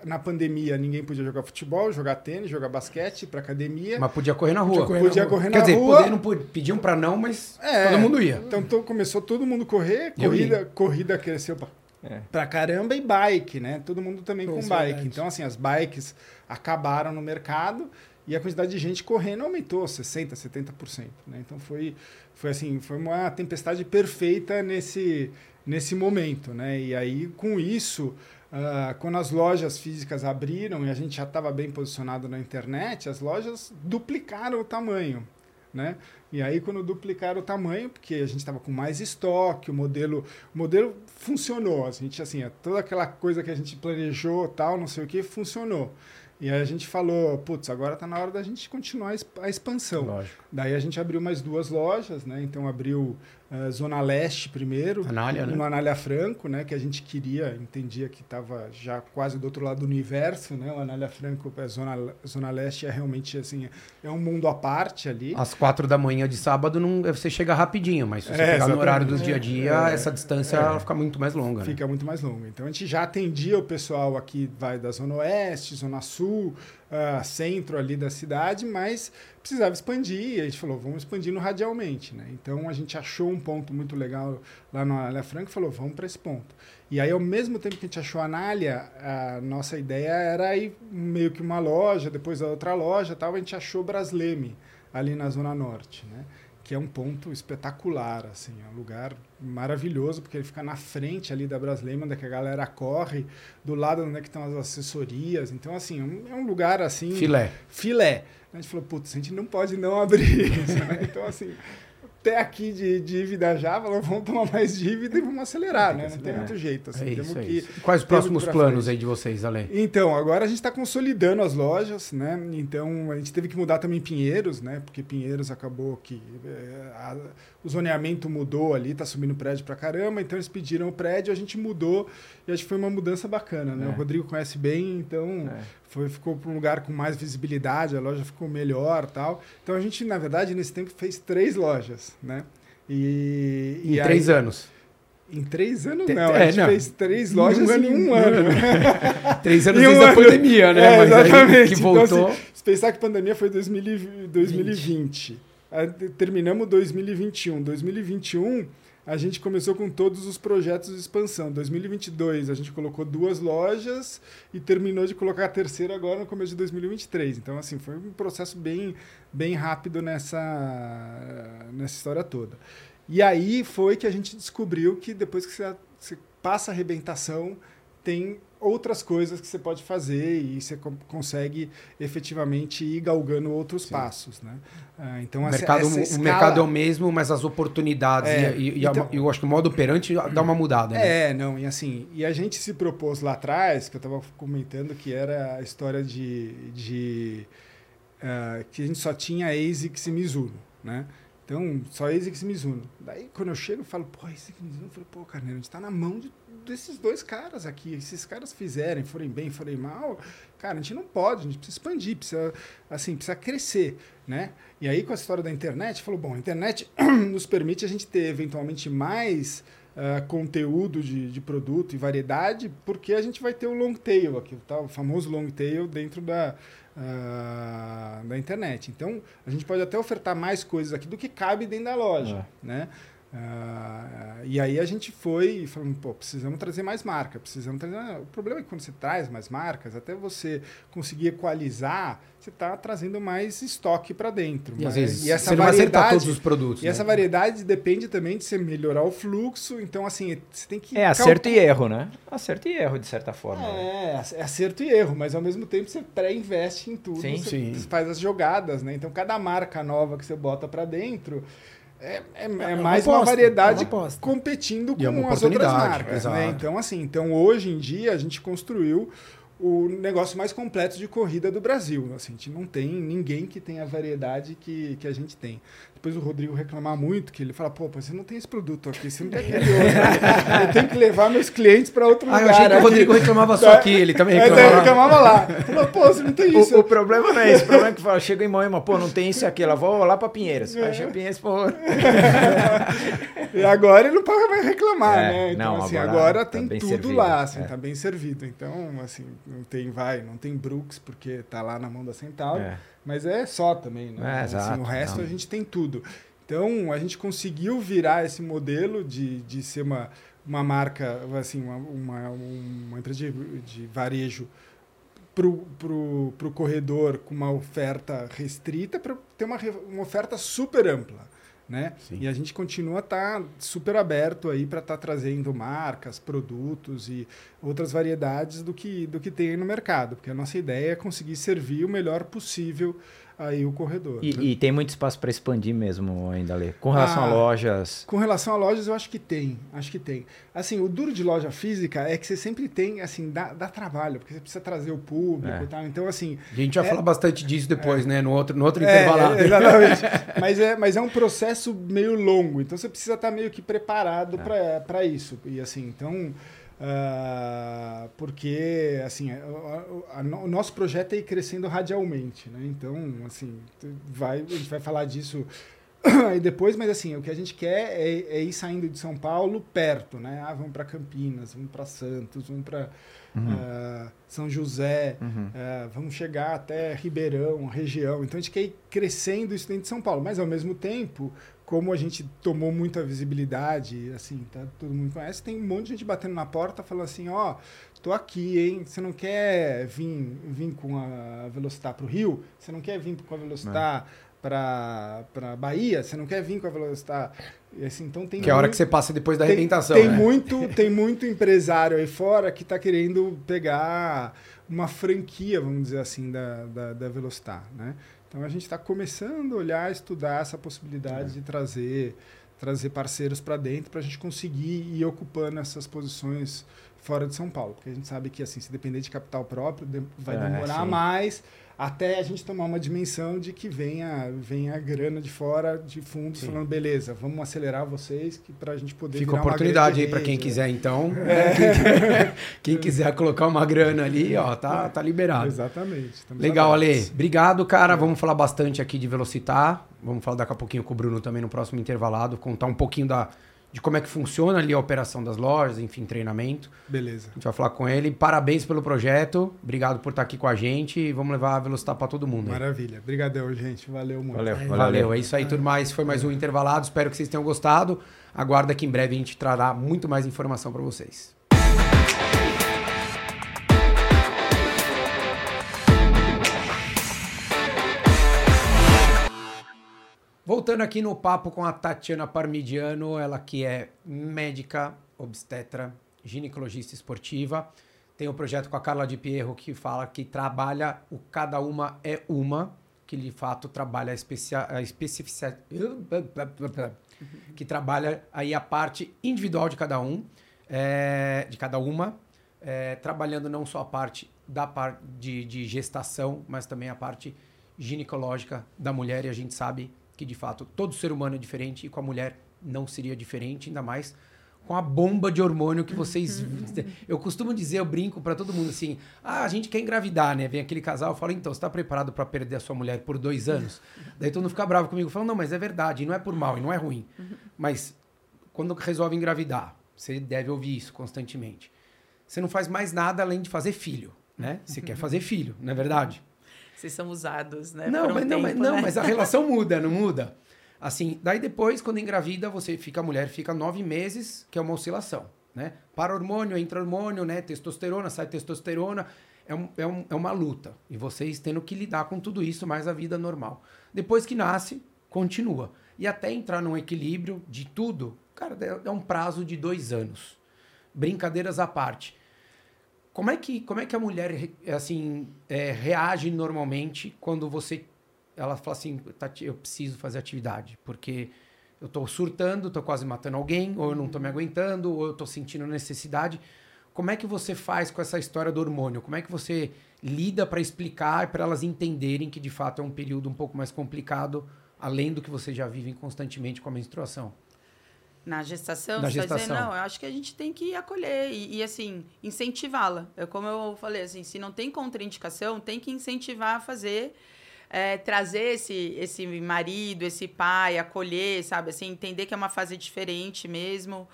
na pandemia ninguém podia jogar futebol, jogar tênis, jogar basquete, pra academia. Mas podia correr na rua. Podia correr podia na rua. Correr Quer na dizer, rua. Poder, não pediam para não, mas é, todo mundo ia. Então começou todo mundo correr, corrida, corrida cresceu pra, é. pra caramba e bike, né? Todo mundo também com bike. Verdade. Então assim, as bikes acabaram no mercado e a quantidade de gente correndo aumentou 60%, 70%. Né? Então foi, foi assim, foi uma tempestade perfeita nesse, nesse momento. Né? E aí, com isso, Uh, quando as lojas físicas abriram e a gente já estava bem posicionado na internet, as lojas duplicaram o tamanho. Né? E aí, quando duplicaram o tamanho, porque a gente estava com mais estoque, o modelo, o modelo funcionou. A gente, assim, toda aquela coisa que a gente planejou, tal, não sei o que, funcionou. E aí a gente falou, putz, agora está na hora da gente continuar a expansão. Lógico. Daí a gente abriu mais duas lojas, né? Então abriu uh, Zona Leste primeiro, Anália, no né? Anália Franco, né? Que a gente queria, entendia que estava já quase do outro lado do universo, né? O Anália Franco, a Zona, Zona Leste é realmente assim, é um mundo à parte ali. Às quatro da manhã de sábado não, você chega rapidinho, mas se você é, pegar no horário do dia a dia, é, essa distância é, fica muito mais longa. Fica né? muito mais longa. Então a gente já atendia o pessoal aqui, vai da Zona Oeste, Zona Sul, sul, uh, centro ali da cidade, mas precisava expandir. A gente falou, vamos expandindo radialmente. Né? Então a gente achou um ponto muito legal lá no Anália Franca e falou, vamos para esse ponto. E aí, ao mesmo tempo que a gente achou a Anália, a nossa ideia era ir meio que uma loja, depois a outra loja tal. A gente achou Brasleme ali na Zona Norte. Né? Que é um ponto espetacular, assim, é um lugar maravilhoso, porque ele fica na frente ali da Brasleiman, que a galera corre, do lado onde é que estão as assessorias, então, assim, é um, é um lugar, assim... Filé. Filé. A gente falou, putz, a gente não pode não abrir isso, né? Então, assim, até aqui de dívida já, falou, vamos tomar mais dívida e vamos acelerar, né? Não tem muito jeito, assim, É temos isso, é que... Quais os temos próximos planos frente. aí de vocês, Ale? Então, agora a gente está consolidando as lojas, né? Então, a gente teve que mudar também Pinheiros, né? Porque Pinheiros acabou que é, a- o zoneamento mudou ali, tá subindo prédio pra caramba, então eles pediram o prédio, a gente mudou e acho que foi uma mudança bacana, né? É. O Rodrigo conhece bem, então É. foi, ficou para um lugar com mais visibilidade, a loja ficou melhor tal. Então, a gente, na verdade, nesse tempo fez três lojas, né? E, Em e três aí- anos. Em três anos, não. é, a gente não. fez três Em lojas um em um ano. <laughs> Três anos Em um desde a pandemia, né? É, Mas exatamente. que Então, voltou. assim, se pensar que a pandemia foi 2000 e 2020. Aí te- Terminamos 2021. 2021, a gente começou com todos os projetos de expansão. 2022, a gente colocou duas lojas e terminou de colocar a terceira agora no começo de 2023. Então, assim, foi um processo bem, bem rápido nessa, nessa história toda. E aí foi que a gente descobriu que depois que você, você passa a arrebentação, tem outras coisas que você pode fazer e você co- consegue efetivamente ir galgando outros passos, né? Ah, então O essa, mercado, essa o escala- mercado é o mesmo, mas as oportunidades É, e, e então- eu acho que o modo operante dá uma mudada. Né? É, não, e assim, e a gente se propôs lá atrás, que eu estava comentando que era a história de, de ah, que a gente só tinha ASICS e Mizuno, né? Então, só ASICS e Mizuno. Daí, quando eu chego, eu falo, pô, ASICS e Mizuno, eu falo, pô, Carneiro, a gente tá na mão de, desses dois caras aqui. Esses caras fizerem, forem bem, forem mal, cara, a gente não pode, a gente precisa expandir, precisa, assim, precisa crescer, né? E aí, com a história da internet, falou, bom, a internet <clears throat> nos permite a gente ter, eventualmente, mais ah, conteúdo de, de produto e variedade, porque a gente vai ter o long tail aqui, tá? o famoso long tail dentro da, ah, da internet. Então, a gente pode até ofertar mais coisas aqui do que cabe dentro da loja, né? Ah, e aí a gente foi falando, pô, precisamos trazer mais marca, precisamos trazer. O problema é que quando você traz mais marcas, até você conseguir equalizar, você está trazendo mais estoque para dentro. E às Mas- vezes e essa você não vai acertar variedade- todos os produtos. e né? essa variedade depende também de você melhorar o fluxo. Então, assim, você tem que. É acerto calcular- e erro, né? Acerto e erro, de certa forma. né? É, é acerto e erro, mas ao mesmo tempo você pré-investe em tudo. Sim, você sim. faz as jogadas, né? Então, cada marca nova que você bota para dentro é, é, é uma mais uma aposta, variedade é uma aposta. competindo E é uma com as outras marcas. Né? Então, assim, então hoje em dia a gente construiu o negócio mais completo de corrida do Brasil. Assim, a gente não tem ninguém que tenha a variedade que, que a gente tem. Depois o Rodrigo reclamar muito, que ele fala, pô, você não tem esse produto aqui, você não tem aquele outro. Eu tenho que levar meus clientes para outro Ah, lugar. eu achei que o aqui." Rodrigo reclamava só aqui, ele também É, reclamava. reclamava lá. Falou, pô, você não tem isso. O, o problema não é esse. O problema é que fala, chega em Moema, pô, não tem isso e aquilo. Eu Vou lá pra Pinheiros. Aí chega em Pinheiros, pô. E agora ele não pode mais reclamar, É, né? Então, não, assim, agora agora, tá tem tudo servido, lá, assim, é. tá bem servido. Então, assim, não tem, vai, não tem Brooks, porque tá lá na mão da Centauro, É. mas é só também, né? É, Assim, exato, o resto não. a gente tem tudo. Então, a gente conseguiu virar esse modelo de, de ser uma, uma marca, assim, uma, uma, uma empresa de, de varejo pro, pro, pro corredor com uma oferta restrita para ter uma, uma oferta super ampla. Né? Sim. E a gente continua a estar super aberto aí para estar trazendo marcas, produtos e outras variedades do que, do que tem no mercado, porque a nossa ideia é conseguir servir o melhor possível aí o corredor. né? E, e tem muito espaço para expandir mesmo ainda, Lê. Com relação Ah. a lojas. Com relação a lojas, eu acho que tem. Acho que tem. Assim, o duro de loja física é que você sempre tem, assim, dá, dá trabalho, porque você precisa trazer o público É. e tal. Então, assim, A gente vai É- falar bastante disso depois, né? No outro, no outro É, intervalado. é, exatamente. <laughs> mas, é, mas é um processo meio longo, então você precisa estar meio que preparado É. para isso. E assim, então. Ah, porque assim a- a- a- o nosso projeto é ir crescendo radialmente, né? Então, assim, vai, a gente vai falar disso <coughs> aí depois, mas assim, o que a gente quer é, é ir saindo de São Paulo perto, né? Ah, vamos para Campinas, vamos para Santos, vamos para São José, Uhum. é, vamos chegar até Ribeirão, região. Então a gente quer ir crescendo isso dentro de São Paulo, mas ao mesmo tempo, como a gente tomou muita visibilidade, assim, tá, todo mundo conhece, tem um monte de gente batendo na porta falando assim, ó, tô aqui, hein? Você não quer vir, vir com a Velocitar para o Rio? Você não quer vir com a Velocitar para Bahia, você não quer vir com a Velocitar. E assim, então tem que é a hora muito- que você passa depois da tem, arrebentação. tem né? muito tem muito empresário aí fora que está querendo pegar uma franquia, vamos dizer assim, da, da, da Velocitar, né? Então a gente está começando a olhar, estudar essa possibilidade de trazer trazer parceiros para dentro para a gente conseguir ir ocupando essas posições fora de São Paulo, porque a gente sabe que assim, se depender de capital próprio, vai É, demorar sim. mais até a gente tomar uma dimensão de que venha venha grana de fora de fundos Sim. falando beleza, vamos acelerar vocês que para a gente poder Fica oportunidade aí para quem rede, né? quiser, então. Quem, <laughs> <laughs> quem quiser colocar uma grana ali, ó, tá, tá liberado. Exatamente. estamos Legal, Ale. Obrigado, cara. Vamos falar bastante aqui de Velocitar. Vamos falar daqui a pouquinho com o Bruno também no próximo intervalado, contar um pouquinho da, de como é que funciona ali a operação das lojas, enfim, treinamento. Beleza. A gente vai falar com ele. Parabéns pelo projeto. Obrigado por estar aqui com a gente e vamos levar a Velocitar para todo mundo. Maravilha. Obrigadão, gente. Valeu muito. Valeu, Valeu, valeu. é isso aí, tudo mais. Foi mais um intervalado. Espero que vocês tenham gostado. Aguarda que em breve a gente trará muito mais informação para vocês. Voltando aqui no papo com a Tatiana Parmigiano, ela que é médica, obstetra, ginecologista esportiva. Tem o projeto com a Carla de Pierro que fala que trabalha o Cada Uma é Uma, que de fato trabalha a, especia, a especificidade. que trabalha aí a parte individual de cada um, é, de cada uma, é, trabalhando não só a parte da parte de, de gestação, mas também a parte ginecológica da mulher. E a gente sabe que de fato todo ser humano é diferente e com a mulher não seria diferente, ainda mais com a bomba de hormônio que vocês. <laughs> eu costumo dizer, eu brinco pra todo mundo assim: ah, a gente quer engravidar, né? Vem aquele casal, eu falo, então, você tá preparado pra perder a sua mulher por dois anos? Daí todo mundo fica bravo comigo, fala, não, mas é verdade, não é por mal, e não é ruim. Mas quando resolve engravidar, você deve ouvir isso constantemente. Você não faz mais nada além de fazer filho, né? Você quer fazer filho, não é verdade? Vocês são usados, né? Não, um mas, não, mas, tempo, não, né? mas a <laughs> relação muda, não muda? Assim, daí depois, quando engravida, você fica, a mulher fica nove meses, que é uma oscilação, né? Para hormônio, entra hormônio, né? Testosterona, sai testosterona. É, um, é, um, é uma luta. E vocês tendo que lidar com tudo isso, mais a vida normal. Depois que nasce, continua. E até entrar num equilíbrio de tudo, cara, é- é um prazo de dois anos. Brincadeiras à parte. Como é que, como é que a mulher assim é, reage normalmente quando você ela fala assim, Tati, eu preciso fazer atividade, porque eu tô surtando, tô quase matando alguém, ou eu não tô me aguentando, ou eu tô sentindo necessidade. Como é que você faz com essa história do hormônio? Como é que você lida para explicar para elas entenderem que de fato é um período um pouco mais complicado, além do que vocês já vivem constantemente com a menstruação? Na gestação, Na você tá dizendo, gestação. não, eu acho que a gente tem que acolher e, e, assim, incentivá-la. É como eu falei, assim, se não tem contraindicação, tem que incentivar a fazer, é, trazer esse, esse marido, esse pai, acolher, sabe? Assim, entender que é uma fase diferente mesmo.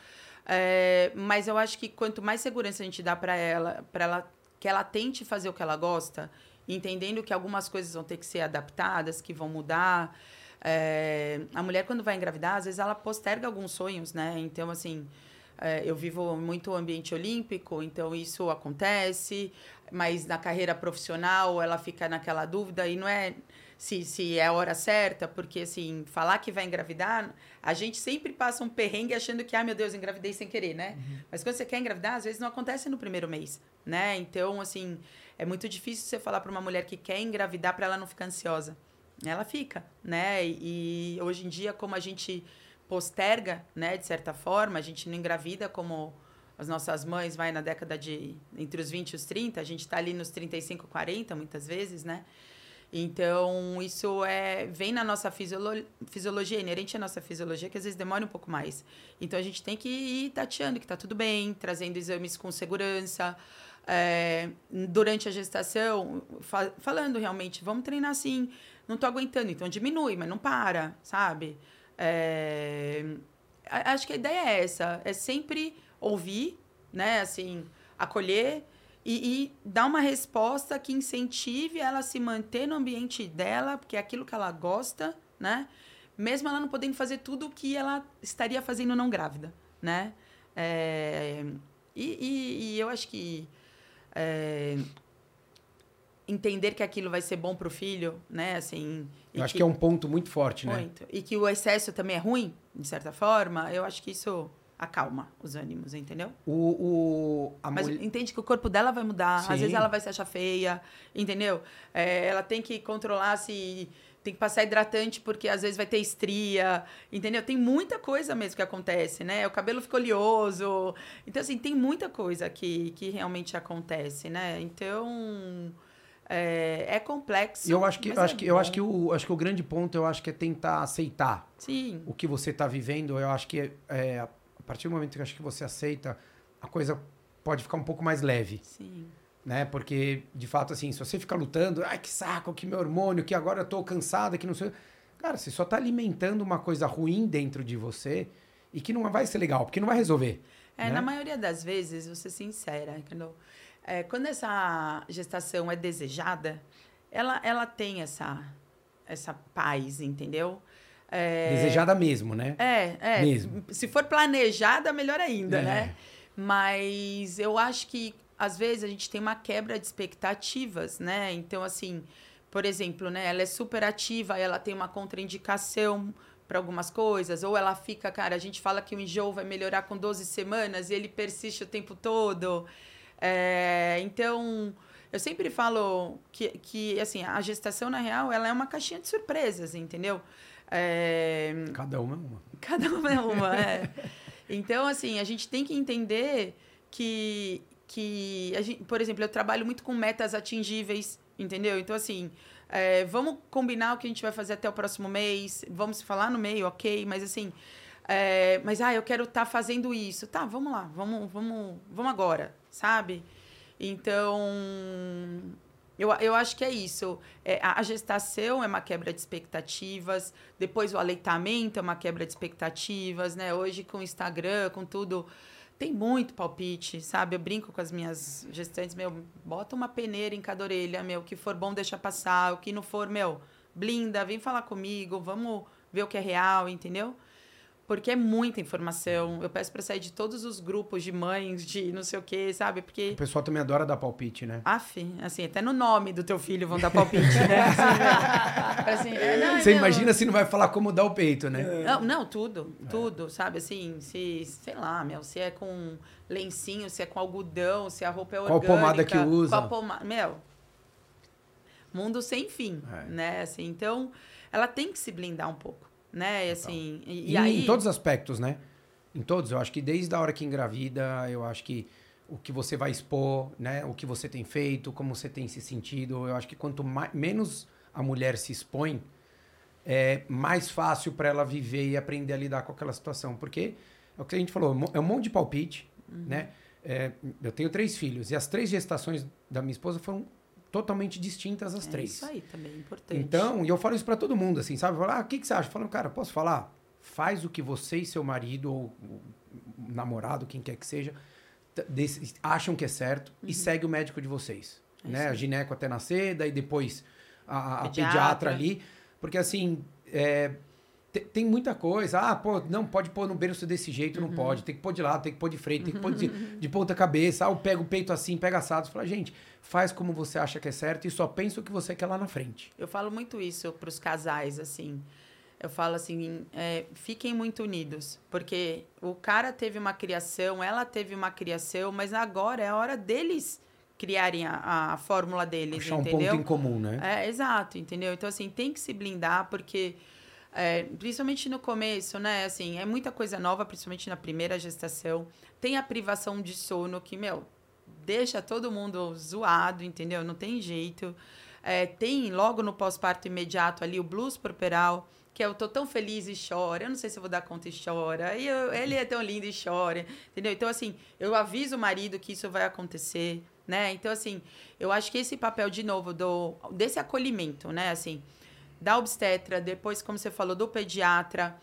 É, mas eu acho que quanto mais segurança a gente dá para ela, para ela que ela tente fazer o que ela gosta, entendendo que algumas coisas vão ter que ser adaptadas, que vão mudar. É, a mulher, quando vai engravidar, às vezes ela posterga alguns sonhos, né? Então, assim, é, eu vivo muito o ambiente olímpico, então isso acontece, mas na carreira profissional ela fica naquela dúvida e não é se, se é a hora certa, porque, assim, falar que vai engravidar, a gente sempre passa um perrengue achando que, ai meu Deus, engravidei sem querer, né? Mas quando você quer engravidar, às vezes não acontece no primeiro mês, né? Então, assim, é muito difícil você falar para uma mulher que quer engravidar para ela não ficar ansiosa ela fica, né? E hoje em dia, como a gente posterga, né, de certa forma, a gente não engravida como as nossas mães vai na década de entre os 20 e os 30, a gente está ali nos 35, 40 muitas vezes, né? Então, isso é vem na nossa fisiolo, fisiologia, inerente à nossa fisiologia, que às vezes demora um pouco mais. Então, a gente tem que ir tateando que está tudo bem, trazendo exames com segurança, é, durante a gestação, fa falando realmente, vamos treinar assim, não tô aguentando, então diminui, mas não para, sabe? É, acho que a ideia é essa, é sempre ouvir, né, assim, acolher e, e dar uma resposta que incentive ela a se manter no ambiente dela, porque é aquilo que ela gosta, né? Mesmo ela não podendo fazer tudo o que ela estaria fazendo não grávida, né? É, e, e- e eu acho que é, entender que aquilo vai ser bom pro filho, né? Assim, Eu acho que é um ponto muito forte, né? muito. E que o excesso também é ruim, de certa forma, eu acho que isso acalma os ânimos, entendeu? O, o, a Mas mulher- entende que o corpo dela vai mudar, Sim. às vezes ela vai se achar feia, entendeu? É, ela tem que controlar se tem que passar hidratante porque às vezes vai ter estria, entendeu? Tem muita coisa mesmo que acontece, né? O cabelo ficou oleoso. Então, assim, tem muita coisa que, que realmente acontece, né? Então, é, é complexo. Eu acho que, eu acho é que, eu acho bom. que o, acho que o grande ponto eu acho que é tentar aceitar Sim, o que você está vivendo. Eu acho que é, a partir do momento que eu acho que você aceita, a coisa pode ficar um pouco mais leve, sim. né? Porque de fato assim, se você ficar lutando, ai que saco, que meu hormônio, que agora eu tô cansada, que não sei, cara, você só tá alimentando uma coisa ruim dentro de você e que não vai ser legal, porque não vai resolver. É, né? na maioria das vezes, vou ser sincera, quando, é, quando essa gestação é desejada, ela, ela tem essa, essa paz, entendeu? É, Desejada mesmo, né? É, é. Mesmo. Se for planejada, melhor ainda, É. né? Mas eu acho que, às vezes, a gente tem uma quebra de expectativas, né? Então, assim, por exemplo, né? Ela é super ativa, ela tem uma contraindicação para algumas coisas, ou ela fica, cara, a gente fala que o enjoo vai melhorar com 12 semanas e ele persiste o tempo todo. É, então, eu sempre falo que, que, assim, a gestação, na real, ela é uma caixinha de surpresas, entendeu? É, Cada uma é uma. Cada uma é uma, é. Então, assim, a gente tem que entender que, que gente, por exemplo, eu trabalho muito com metas atingíveis, entendeu? Então, assim, é, vamos combinar o que a gente vai fazer até o próximo mês, vamos se falar no meio, ok, mas assim, é, mas, ah, eu quero estar fazendo isso. Tá, vamos lá, vamos, vamos, vamos agora, sabe? Então, eu, eu acho que é isso. É, a gestação é uma quebra de expectativas, depois o aleitamento é uma quebra de expectativas, né? Hoje com o Instagram, com tudo, tem muito palpite, sabe? Eu brinco com as minhas gestantes, meu, bota uma peneira em cada orelha, meu, o que for bom deixa passar, o que não for, meu, blinda, vem falar comigo, vamos ver o que é real, entendeu? Porque é muita informação. Eu peço para sair de todos os grupos de mães, de não sei o quê, sabe? Porque O pessoal também adora dar palpite, né? Aff, assim, até no nome do teu filho vão dar palpite, né? <laughs> Assim, assim, é, não, Você não. imagina se não vai falar como dar o peito, né? Não, não, tudo, tudo, sabe? Assim, se, sei lá, meu, se é com lencinho, se é com algodão, se a roupa é Qual orgânica. pomada que usa. Qual pomada, meu, mundo sem fim, É. né? Assim, então, ela tem que se blindar um pouco, né? E, assim, e, e aí... em todos os aspectos, né? Em todos. Eu acho que desde a hora que engravida, eu acho que o que você vai expor, né? O que você tem feito, como você tem se sentido. Eu acho que quanto mais, menos a mulher se expõe, é mais fácil para ela viver e aprender a lidar com aquela situação. Porque é o que a gente falou, é um monte de palpite, né? É, eu tenho três filhos e as três gestações da minha esposa foram totalmente distintas as é três. isso aí também, é importante. Então, e eu falo isso pra todo mundo, assim, sabe? Eu falo, ah, o que, que você acha? Falando, cara, posso falar? Faz o que você e seu marido, ou namorado, quem quer que seja, acham que é certo e segue o médico de vocês. Uhum. É né? A gineco até nascer, daí depois a, a Pediatra. pediatra. ali. Porque, assim, é, te- tem muita coisa. Ah, pô, não pode pôr no berço desse jeito, Uhum. não pode. Tem que pôr de lado, tem que pôr de frente, tem que pôr de, de ponta cabeça. Ah, eu pego o peito assim, pega assado. Fala, gente, faz como você acha que é certo e só pensa o que você quer lá na frente. Eu falo muito isso para os casais, assim. Eu falo assim, é, fiquem muito unidos, porque o cara teve uma criação, ela teve uma criação, mas agora é a hora deles criarem a, a fórmula deles, Achar um entendeu? ponto em comum, né? É, exato, entendeu? Então, assim, tem que se blindar, porque, é, principalmente no começo, né? Assim, é muita coisa nova, principalmente na primeira gestação. Tem a privação de sono, que, meu, deixa todo mundo zoado, entendeu? Não tem jeito. É, tem logo no pós-parto imediato ali o blues corporal, que é eu tô tão feliz e chora. Eu não sei se eu vou dar conta e chora. E eu- ele é tão lindo e chora, entendeu? Então, assim, eu aviso o marido que isso vai acontecer, né? Então, assim, eu acho que esse papel, de novo, do, desse acolhimento, né? Assim, da obstetra, depois, como você falou, do pediatra.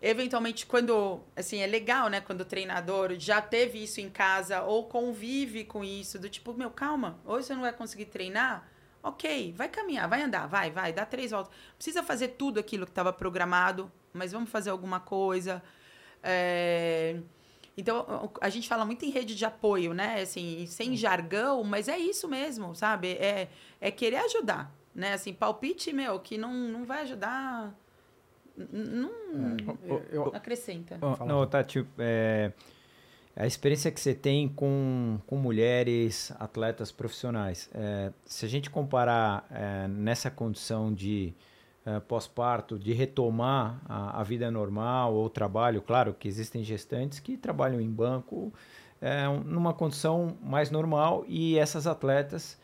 Eventualmente, quando, assim, é legal, né? Quando o treinador já teve isso em casa ou convive com isso, do tipo, meu, calma, hoje você não vai conseguir treinar? Ok, vai caminhar, vai andar, vai, vai, dá três voltas. Precisa fazer tudo aquilo que estava programado, mas vamos fazer alguma coisa. É, Então, a gente fala muito em rede de apoio, né? Assim, sem jargão, mas é isso mesmo, sabe? É, é querer ajudar, né? Assim, palpite, meu, que não, não vai ajudar, não Eu- eu- acrescenta. Fala, não, Tati, é, a experiência que você tem com, com mulheres atletas profissionais, é, se a gente comparar é, nessa condição de é, pós-parto, de retomar a, a vida normal ou trabalho, claro que existem gestantes que trabalham em banco é, um- numa condição mais normal e essas atletas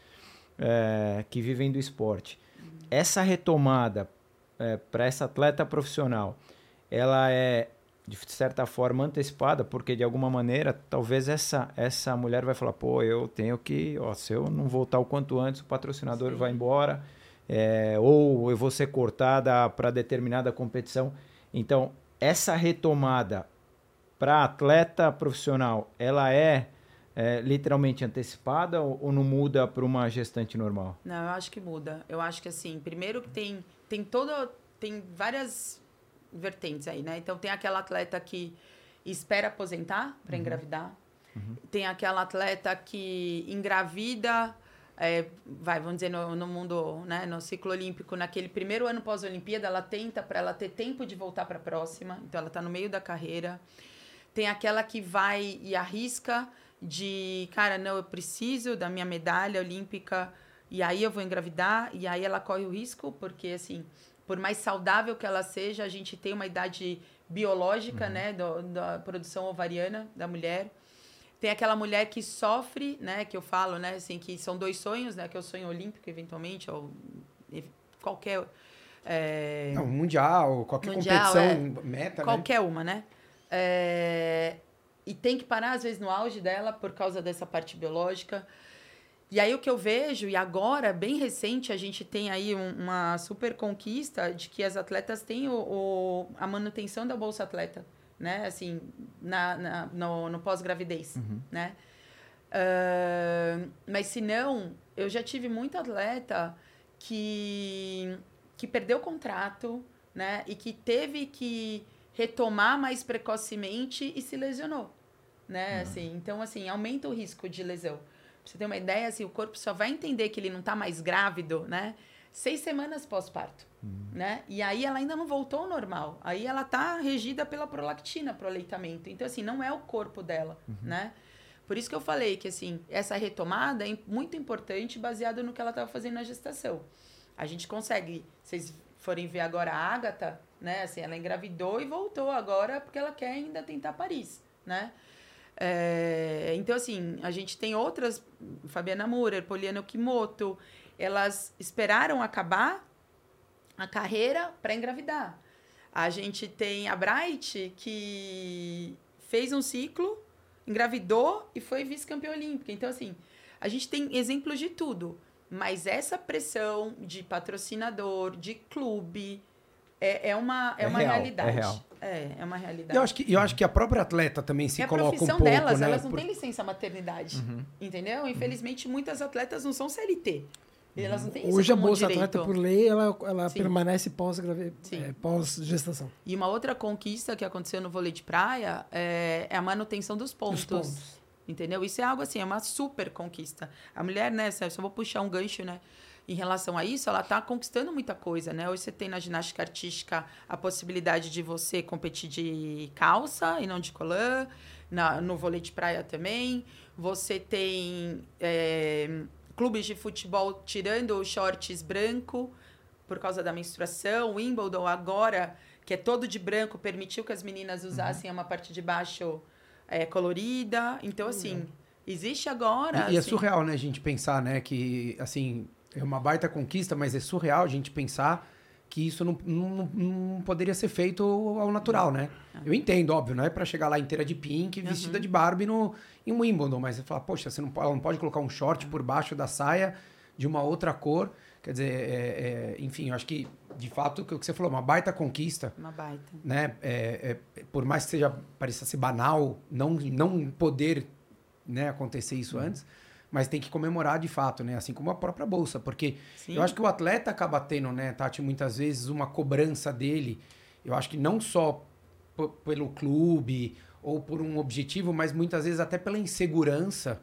é, que vivem do esporte. Essa retomada para essa atleta profissional, ela é de certa forma antecipada, porque de alguma maneira talvez essa essa mulher vai falar, pô, eu tenho que, ó, se eu não voltar o quanto antes, o patrocinador Sim. vai embora, é, ou eu vou ser cortada para determinada competição. Então essa retomada para atleta profissional, ela é, é, literalmente antecipada ou, ou não muda para uma gestante normal? Não, eu acho que muda. Eu acho que assim, primeiro que tem tem toda tem várias vertentes aí, né? Então tem aquela atleta que espera aposentar para engravidar. Tem aquela atleta que engravida é, vai, vamos dizer, no, no mundo, né, no ciclo olímpico, naquele primeiro ano pós-Olimpíada, ela tenta para ela ter tempo de voltar para a próxima, então ela está no meio da carreira. Tem aquela que vai e arrisca de, cara, não, eu preciso da minha medalha olímpica e aí eu vou engravidar e aí ela corre o risco, porque assim, por mais saudável que ela seja, a gente tem uma idade biológica, né, do, da produção ovariana da mulher. Tem aquela mulher que sofre, né, que eu falo, né, assim, que são dois sonhos, né, que é o sonho olímpico eventualmente ou qualquer é, Não, mundial, qualquer Mundial, competição, meta, né? Qualquer uma, né? É, E tem que parar, às vezes, no auge dela por causa dessa parte biológica. E aí o que eu vejo, e agora, bem recente, a gente tem aí um- uma super conquista de que as atletas têm o, o- a manutenção da Bolsa Atleta, né? Assim, na, na- no, no pós-gravidez, né? Ah, mas se não, eu já tive muito atleta que, que perdeu o contrato, né? E que teve que retomar mais precocemente e se lesionou, né? Assim, então, assim, aumenta o risco de lesão. Pra você ter uma ideia, assim, o corpo só vai entender que ele não tá mais grávido, né? Seis semanas pós-parto, né? E aí ela ainda não voltou ao normal. Aí ela tá regida pela prolactina, pro aleitamento. Então, assim, não é o corpo dela, né? Por isso que eu falei que, assim, essa retomada é muito importante baseado no que ela estava fazendo na gestação. A gente consegue, vocês forem ver agora a Agatha, né? Assim, ela engravidou e voltou agora porque ela quer ainda tentar Paris, né? É, então, assim, a gente tem outras, Fabiana Murer, Poliana Okimoto, elas esperaram acabar a carreira para engravidar. A gente tem a Bright, que fez um ciclo, engravidou e foi vice-campeã olímpica. Então, assim, a gente tem exemplos de tudo. Mas essa pressão de patrocinador, de clube, é, é uma, é É uma real, é realidade. real. É, é uma realidade. Eu acho, que, eu acho que a própria atleta também se é a coloca um profissão pouco, delas, né? elas não têm licença maternidade. Uhum. Entendeu? Infelizmente, muitas atletas não são CLT. Elas não têm isso Hoje a Bolsa direito. Atleta, por lei, ela, ela Sim. permanece Sim. é, pós-gestação. E uma outra conquista que aconteceu no vôlei de praia é, é a manutenção dos pontos. Os pontos. Entendeu? Isso é algo assim, é uma super conquista. A mulher, né, eu só vou puxar um gancho, né? Em relação a isso, ela está conquistando muita coisa, né? Hoje você tem na ginástica artística a possibilidade de você competir de calça e não de colã, na, no vôlei de praia também. Você tem é, clubes de futebol tirando os shorts branco por causa da menstruação. Wimbledon agora, que é todo de branco, permitiu que as meninas usassem uma parte de baixo é, colorida. Então, assim, existe agora. E, é assim, surreal, né, a gente pensar, né, que, assim, é uma baita conquista, mas é surreal a gente pensar que isso não, não, não poderia ser feito ao natural, né? Eu entendo, óbvio, não é pra chegar lá inteira de pink, vestida de Barbie no, em Wimbledon, mas você fala, poxa, você não, pode- ela não pode colocar um short por baixo da saia de uma outra cor. Quer dizer, é- é- enfim, eu acho que, de fato, o que você falou, uma baita conquista Uma baita. né? É, é, por mais que seja pareça ser banal, não não poder né, acontecer isso antes, mas tem que comemorar de fato, né? Assim como a própria bolsa, porque Sim. eu acho que o atleta acaba tendo, né, Tati, muitas vezes uma cobrança dele. Eu acho que não só pelo clube ou por um objetivo, mas muitas vezes até pela insegurança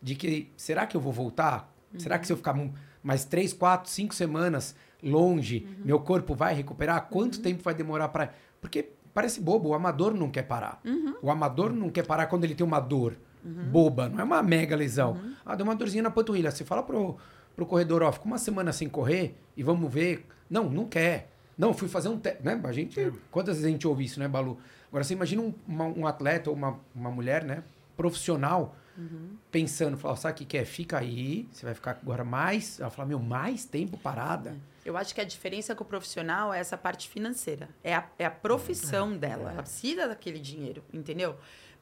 de que será que eu vou voltar? Será que se eu ficar mu- mais três, quatro, cinco semanas longe, meu corpo vai recuperar? Quanto tempo vai demorar para. Porque parece bobo, o amador não quer parar. O amador não quer parar quando ele tem uma dor boba, não é uma mega lesão. Ah, deu uma dorzinha na panturrilha. Você fala pro, pro corredor, ó, fica uma semana sem correr e vamos ver. Não, não quer. Não, fui fazer um teste. Né? A gente, quantas vezes a gente ouve isso, né, Balu? Agora, você imagina um, uma- um atleta ou uma, uma mulher, né, profissional, pensando, falar, sabe o que, que é? Fica aí, você vai ficar agora mais. Ela fala, meu, mais tempo parada. Eu acho que a diferença com o profissional é essa parte financeira. É a, é a profissão dela. Ela precisa daquele dinheiro, entendeu?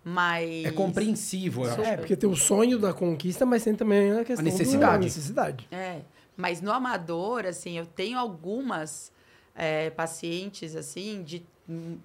Mas. É compreensivo. eu acho. É, porque tem o sonho da conquista, mas tem também a questão necessidade. da necessidade. É, mas no amador, assim, eu tenho algumas é, pacientes, assim, de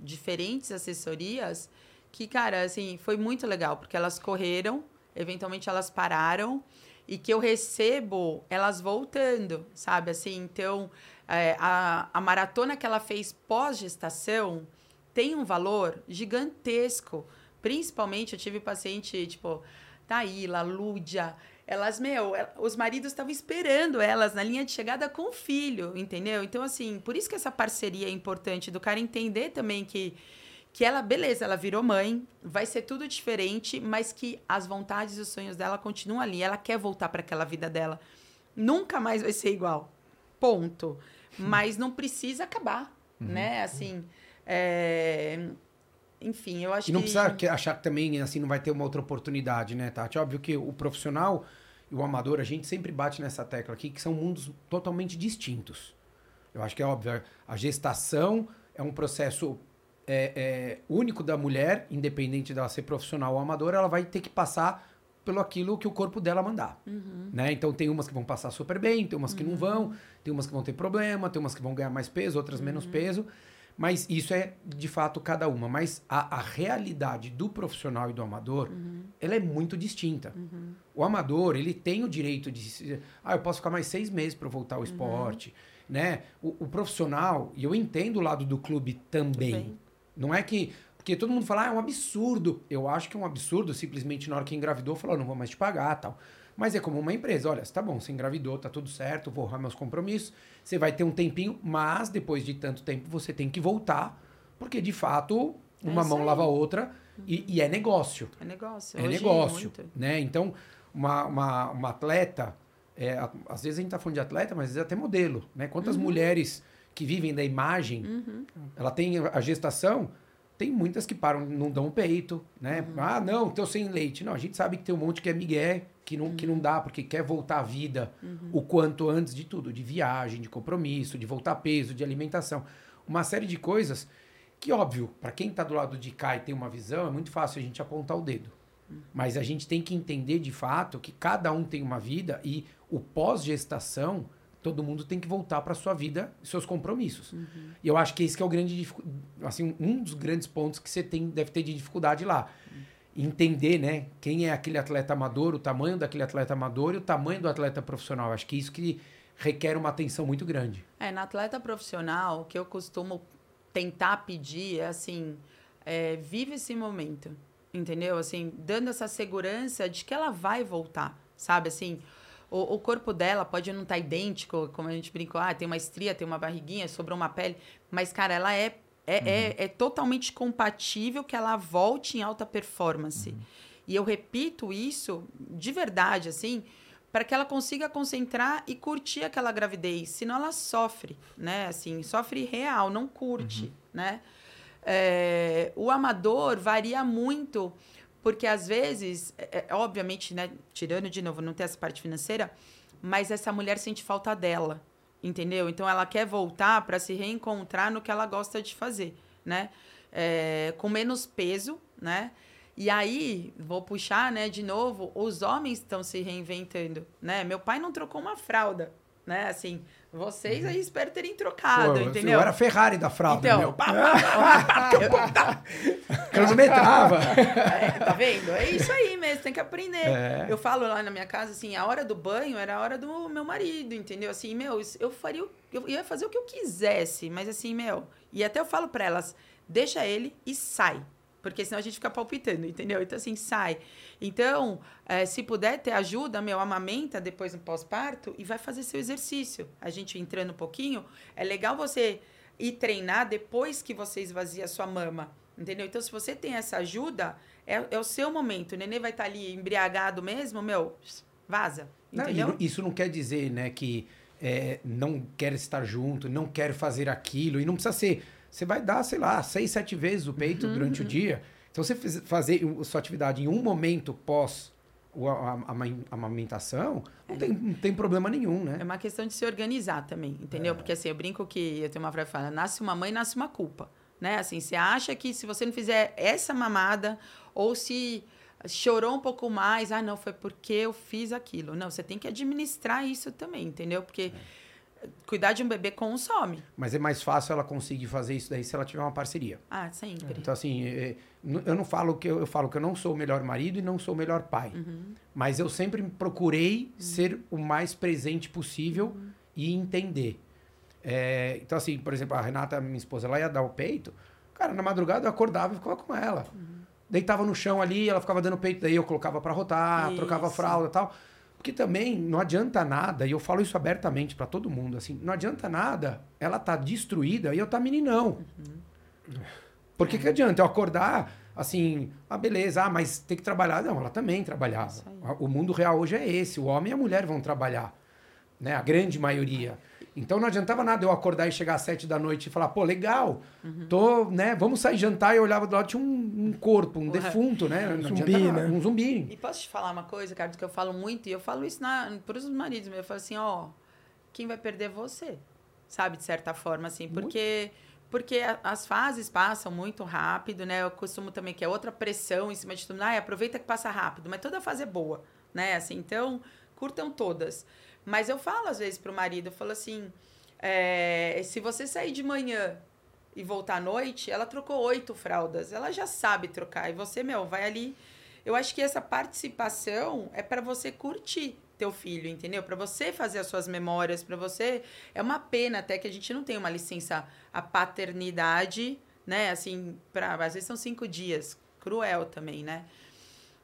diferentes assessorias que, cara, assim, foi muito legal, porque elas correram, eventualmente elas pararam, e que eu recebo elas voltando, sabe? Assim, então, é, a, a maratona que ela fez pós-gestação tem um valor gigantesco. Principalmente, eu tive paciente, tipo, Taíla, Lúdia, elas, meu, os maridos estavam esperando elas na linha de chegada com o filho, entendeu? Então, assim, por isso que essa parceria é importante, do cara entender também que, que ela, beleza, ela virou mãe, vai ser tudo diferente, mas que as vontades e os sonhos dela continuam ali. Ela quer voltar para aquela vida dela. Nunca mais vai ser igual. Ponto. Mas não precisa acabar, né? Assim, é, enfim, eu acho E não que... precisa que- achar que também assim não vai ter uma outra oportunidade, né, Tati? Óbvio que o profissional e o amador, a gente sempre bate nessa tecla aqui, que são mundos totalmente distintos. Eu acho que é óbvio, a gestação é um processo é, é, único da mulher, independente dela ser profissional ou amadora, ela vai ter que passar pelo aquilo que o corpo dela mandar. Né? Então tem umas que vão passar super bem, tem umas que não vão, tem umas que vão ter problema, tem umas que vão ganhar mais peso, outras menos peso. Mas isso é de fato cada uma. Mas a, a realidade do profissional e do amador, ela é muito distinta. O amador, ele tem o direito de. Ah, eu posso ficar mais seis meses para voltar ao esporte. Né? O, o profissional, e eu entendo o lado do clube também. Também. Não é que. Porque todo mundo fala, ah, é um absurdo. Eu acho que é um absurdo, simplesmente na hora que engravidou, falou, não vou mais te pagar tal. Mas é como uma empresa, olha, tá bom, você engravidou, tá tudo certo, vou honrar meus compromissos. Você vai ter um tempinho, mas depois de tanto tempo você tem que voltar, porque de fato uma É mão aí. lava a outra e, e é negócio. É negócio. É Hoje, negócio, muito. né? Então, uma, uma, uma atleta, é, às vezes a gente tá falando de atleta, mas às vezes até modelo, né? Quantas Uhum. mulheres que vivem da imagem, ela tem a gestação, tem muitas que param, não dão o peito, né? Uhum. Ah, não, tô sem leite. Não, a gente sabe que tem um monte que é migué, que não, Uhum. que não dá, porque quer voltar à vida o quanto antes de tudo, de viagem, de compromisso, de voltar peso, de alimentação. Uma série de coisas que, óbvio, para quem tá do lado de cá e tem uma visão, é muito fácil a gente apontar o dedo. Mas a gente tem que entender de fato que cada um tem uma vida e o pós-gestação, todo mundo tem que voltar para sua vida e seus compromissos. E eu acho que esse que é o grande assim, um dos grandes pontos que você tem deve ter de dificuldade lá. Entender, né, quem é aquele atleta amador, o tamanho daquele atleta amador e o tamanho do atleta profissional. Eu acho que isso que requer uma atenção muito grande. É, na atleta profissional, o que eu costumo tentar pedir é assim, é, vive esse momento, entendeu? Assim, dando essa segurança de que ela vai voltar, sabe? Assim, o, o corpo dela pode não estar idêntico, como a gente brincou, ah, tem uma estria, tem uma barriguinha, sobrou uma pele, mas, cara, ela é, é, é, é totalmente compatível que ela volte em alta performance. E eu repito isso de verdade, assim, para que ela consiga concentrar e curtir aquela gravidez. Senão ela sofre, né? Assim, sofre real, não curte, né? É, o amador varia muito, porque às vezes, é, é, obviamente, né? Tirando de novo, não tem essa parte financeira, mas essa mulher sente falta dela, entendeu? Então ela quer voltar para se reencontrar no que ela gosta de fazer, né? É, com menos peso, né? E aí, vou puxar, né, de novo, os homens estão se reinventando, né? Meu pai não trocou uma fralda, né? Assim, vocês aí espero terem trocado. Pô, entendeu? Eu era Ferrari da fralda, Então, meu. Cronometrava. é, tá vendo? É isso aí mesmo, tem que aprender. É. Eu falo lá na minha casa, assim, a hora do banho era a hora do meu marido, entendeu? Assim, meu, eu faria, o- eu ia fazer o que eu quisesse, mas assim, meu, e até eu falo pra elas, deixa ele e sai. Porque senão a gente fica palpitando, entendeu? Então, assim, sai. Então, é, se puder ter ajuda, meu, amamenta depois no pós-parto e vai fazer seu exercício. A gente entrando um pouquinho, é legal você ir treinar depois que você esvazia a sua mama. Entendeu? Então, se você tem essa ajuda, é, é o seu momento. O nenê vai estar tá ali embriagado mesmo, meu, vaza. Entendeu? Não, isso não quer dizer, né, que é, não quer estar junto, não quer fazer aquilo, e não precisa ser. Você vai dar, sei lá, seis, sete vezes o peito uhum, durante uhum. o dia. Então, você fazer sua atividade em um momento pós a, a, amamentação, não, é. tem, não tem problema nenhum, né? É uma questão de se organizar também, entendeu? É. Porque assim, eu brinco que eu tenho uma frase que fala, nasce uma mãe, nasce uma culpa. Né? Assim, você acha que se você não fizer essa mamada, ou se chorou um pouco mais, ah, não, foi porque eu fiz aquilo. Não, você tem que administrar isso também, entendeu? Porque é. Cuidar de um bebê consome. Mas é mais fácil ela conseguir fazer isso daí se ela tiver uma parceria. Ah, sempre. Então, assim, é, eu não falo que eu, eu falo que eu não sou o melhor marido e não sou o melhor pai. Uhum. Mas eu sempre procurei uhum. ser o mais presente possível uhum. e entender. É, então, assim, por exemplo, a Renata, minha esposa, ela ia dar o peito. Cara, na madrugada eu acordava e ficava com ela. Uhum. Deitava no chão ali, ela ficava dando peito, daí eu colocava para rotar, isso. trocava a fralda e tal. Porque também não adianta nada, e eu falo isso abertamente para todo mundo, assim, não adianta nada ela tá destruída e eu tá meninão. Uhum. Por que, que adianta eu acordar assim, ah, beleza, ah, mas tem que trabalhar? Não, ela também trabalhava. O mundo real hoje é esse, o homem e a mulher vão trabalhar, né? A grande maioria. Então não adiantava nada eu acordar e chegar às sete da noite e falar, pô, legal, uhum. tô, né, vamos sair jantar. E eu olhava do lado, tinha um, um corpo, um defunto, né? Um zumbi, né? Um zumbi. E posso te falar uma coisa, Carlos, que eu falo muito, e eu falo isso para os maridos, eu falo assim, ó, quem vai perder é você, sabe, de certa forma, assim, porque... Muito. Porque as fases passam muito rápido, né? Eu costumo também que é outra pressão em cima de tudo. Ah, aproveita que passa rápido, mas toda fase é boa, né? Assim, então, curtam todas. Mas eu falo às vezes pro marido, eu falo assim, é, se você sair de manhã e voltar à noite, ela trocou oito fraldas, ela já sabe trocar. E você, meu, vai ali. Eu acho que essa participação é para você curtir teu filho, entendeu? Para você fazer as suas memórias, para você. É uma pena até que a gente não tem uma licença a paternidade, né? Assim, para às vezes são cinco dias, cruel também, né?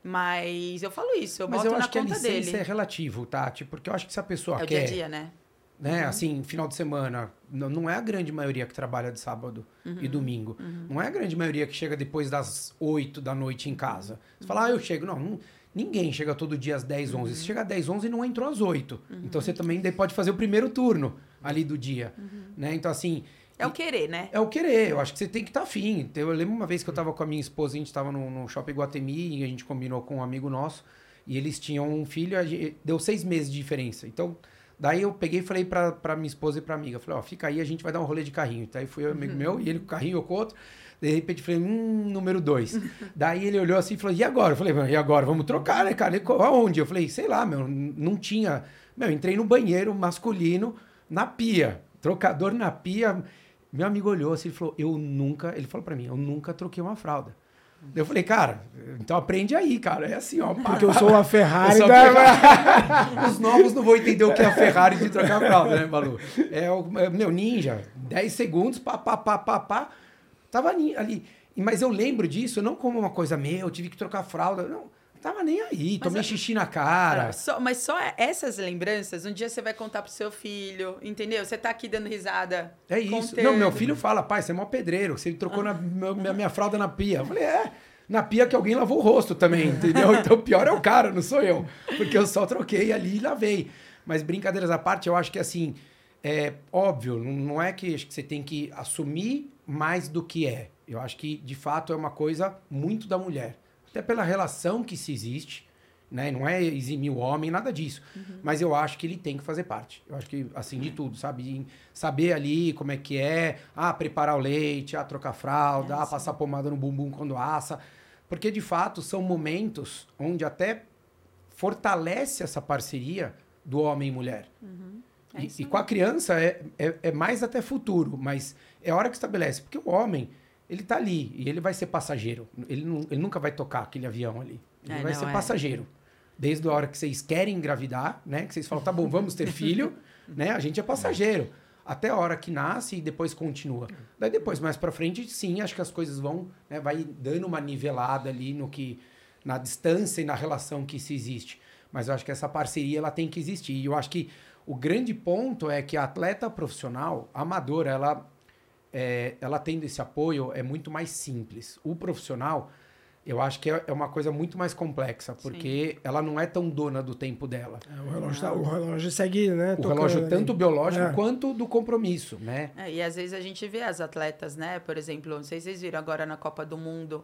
Mas eu falo isso, eu Mas boto eu acho que a licença dele. é relativo, Tati, porque eu acho que se a pessoa é quer... É o dia a dia, né? Né? Uhum. Assim, final de semana, não é a grande maioria que trabalha de sábado uhum. e domingo. Uhum. Não é a grande maioria que chega depois das 8 da noite em casa. Você fala, ah, eu chego. Não, não ninguém chega todo dia às 10, 11. Se chega às 10, 11 não entrou às 8. Uhum. Então você também pode fazer o primeiro turno ali do dia. Uhum. Né? Então, assim, é o querer, né? É o querer. Eu acho que você tem que estar tá afim. Eu lembro uma vez que eu estava com a minha esposa, a gente estava no, no Shopping Guatemi e a gente combinou com um amigo nosso. E eles tinham um filho, deu seis meses de diferença. Então, daí eu peguei e falei pra, pra minha esposa e pra amiga. Falei, ó, fica aí, a gente vai dar um rolê de carrinho. Daí fui eu, amigo uhum. meu, e ele com o carrinho, eu com outro. De repente, falei, hum, número dois. <laughs> daí ele olhou assim e falou, e agora? Eu falei, e agora? Vamos trocar, né, cara? Ele, aonde? Eu falei, sei lá, meu, não tinha... Meu, entrei no banheiro masculino, na pia. Trocador na pia meu amigo olhou assim e falou: Eu nunca. Ele falou para mim: Eu nunca troquei uma fralda. Eu falei, cara, então aprende aí, cara. É assim, ó. Porque eu sou uma Ferrari. <laughs> Sou da... Ferrari. Os novos não vão entender o que é a Ferrari de trocar fralda, né, Balu? É o é, meu ninja. 10 segundos, pá, pá, pá, pá, pá. Tava ali. Mas eu lembro disso não como uma coisa meu, eu tive que trocar fralda. Não. Tava nem aí, tomei mas, xixi na cara. Só, mas só essas lembranças, um dia você vai contar pro seu filho, entendeu? Você tá aqui dando risada. É isso. Contando. Não, meu filho fala, pai, você é mó pedreiro, você trocou ah. na, minha, minha fralda na pia. Eu falei, é, na pia que alguém lavou o rosto também, entendeu? Então o pior é o cara, não sou eu. Porque eu só troquei ali e lavei. Mas brincadeiras à parte, eu acho que assim, é óbvio, não é que, que você tem que assumir mais do que é. Eu acho que, de fato, é uma coisa muito da mulher até pela relação que se existe, né? Não é eximir o homem, nada disso. Uhum. Mas eu acho que ele tem que fazer parte. Eu acho que, assim, de tudo, sabe? Saber ali como é que é, ah, preparar o leite, ah, trocar fralda, é, ah, passar pomada no bumbum quando assa. Porque, de fato, são momentos onde até fortalece essa parceria do homem e mulher. Uhum. É e, e, com a criança é, é, é mais até futuro, mas é hora que estabelece. Porque o homem ele tá ali e ele vai ser passageiro. Ele, não, ele nunca vai tocar aquele avião ali. Ele é, vai não, ser é. passageiro. Desde a hora que vocês querem engravidar, né? Que vocês falam, tá bom, vamos ter filho, <laughs> né? A gente é passageiro. até a hora que nasce e depois continua. Daí depois, mais para frente, sim, acho que as coisas vão, né, vai dando uma nivelada ali no que na distância e na relação que se existe. Mas eu acho que essa parceria ela tem que existir. E eu acho que o grande ponto é que a atleta profissional, amadora, ela é, ela tendo esse apoio é muito mais simples. O profissional, eu acho que é, é uma coisa muito mais complexa, porque Sim. ela não é tão dona do tempo dela. É, o, relógio tá, o relógio segue, né? O relógio tanto biológico é. quanto do compromisso, né? É, e às vezes a gente vê as atletas, né? Por exemplo, não sei se vocês viram agora na Copa do Mundo,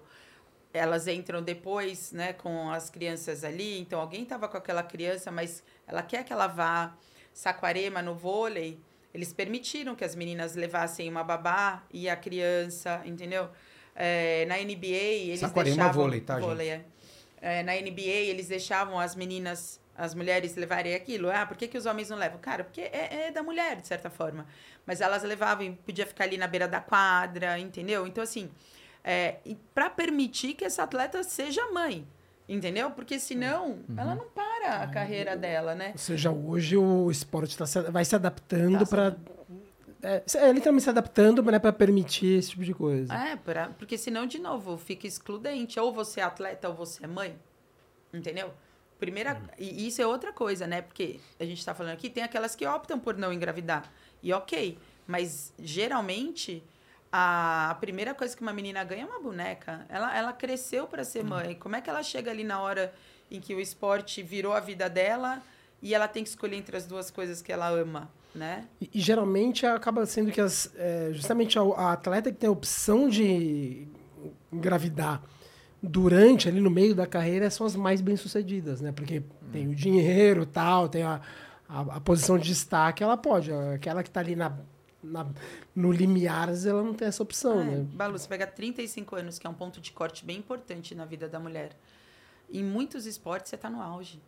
elas entram depois, né, com as crianças ali. Então alguém estava com aquela criança, mas ela quer que ela vá Saquarema no vôlei. Eles permitiram que as meninas levassem uma babá e a criança, entendeu? É, na NBA, eles Saquarema deixavam... vôlei, tá, vôlei, gente? É. É, na NBA, eles deixavam as meninas, as mulheres levarem aquilo. Ah, por que, que os homens não levam? Cara, porque é, é da mulher, de certa forma. Mas elas levavam, podia ficar ali na beira da quadra, entendeu? Então, assim, é, para permitir que essa atleta seja mãe. Entendeu? Porque senão uhum. ela não para a carreira dela, né? Ou seja, hoje o esporte tá se, vai se adaptando tá para. É, é, literalmente se adaptando né, para permitir esse tipo de coisa. É, pra, porque senão, de novo, fica excludente. Ou você é atleta ou você é mãe. Entendeu? Primeira, uhum. E isso é outra coisa, né? Porque a gente está falando aqui, tem aquelas que optam por não engravidar. E ok. Mas geralmente a primeira coisa que uma menina ganha é uma boneca. Ela, ela cresceu para ser mãe. Como é que ela chega ali na hora em que o esporte virou a vida dela e ela tem que escolher entre as duas coisas que ela ama, né? E, e geralmente acaba sendo que as, é, justamente a, a, atleta que tem a opção de engravidar durante, ali no meio da carreira, são as mais bem-sucedidas, né? Porque hum. tem o dinheiro tal, tem a, a, a, posição de destaque, ela pode. Aquela que está ali na na, no limiares ela não tem essa opção, é, né? Balu, você pega 35 anos, que é um ponto de corte bem importante na vida da mulher. Em muitos esportes você está no auge.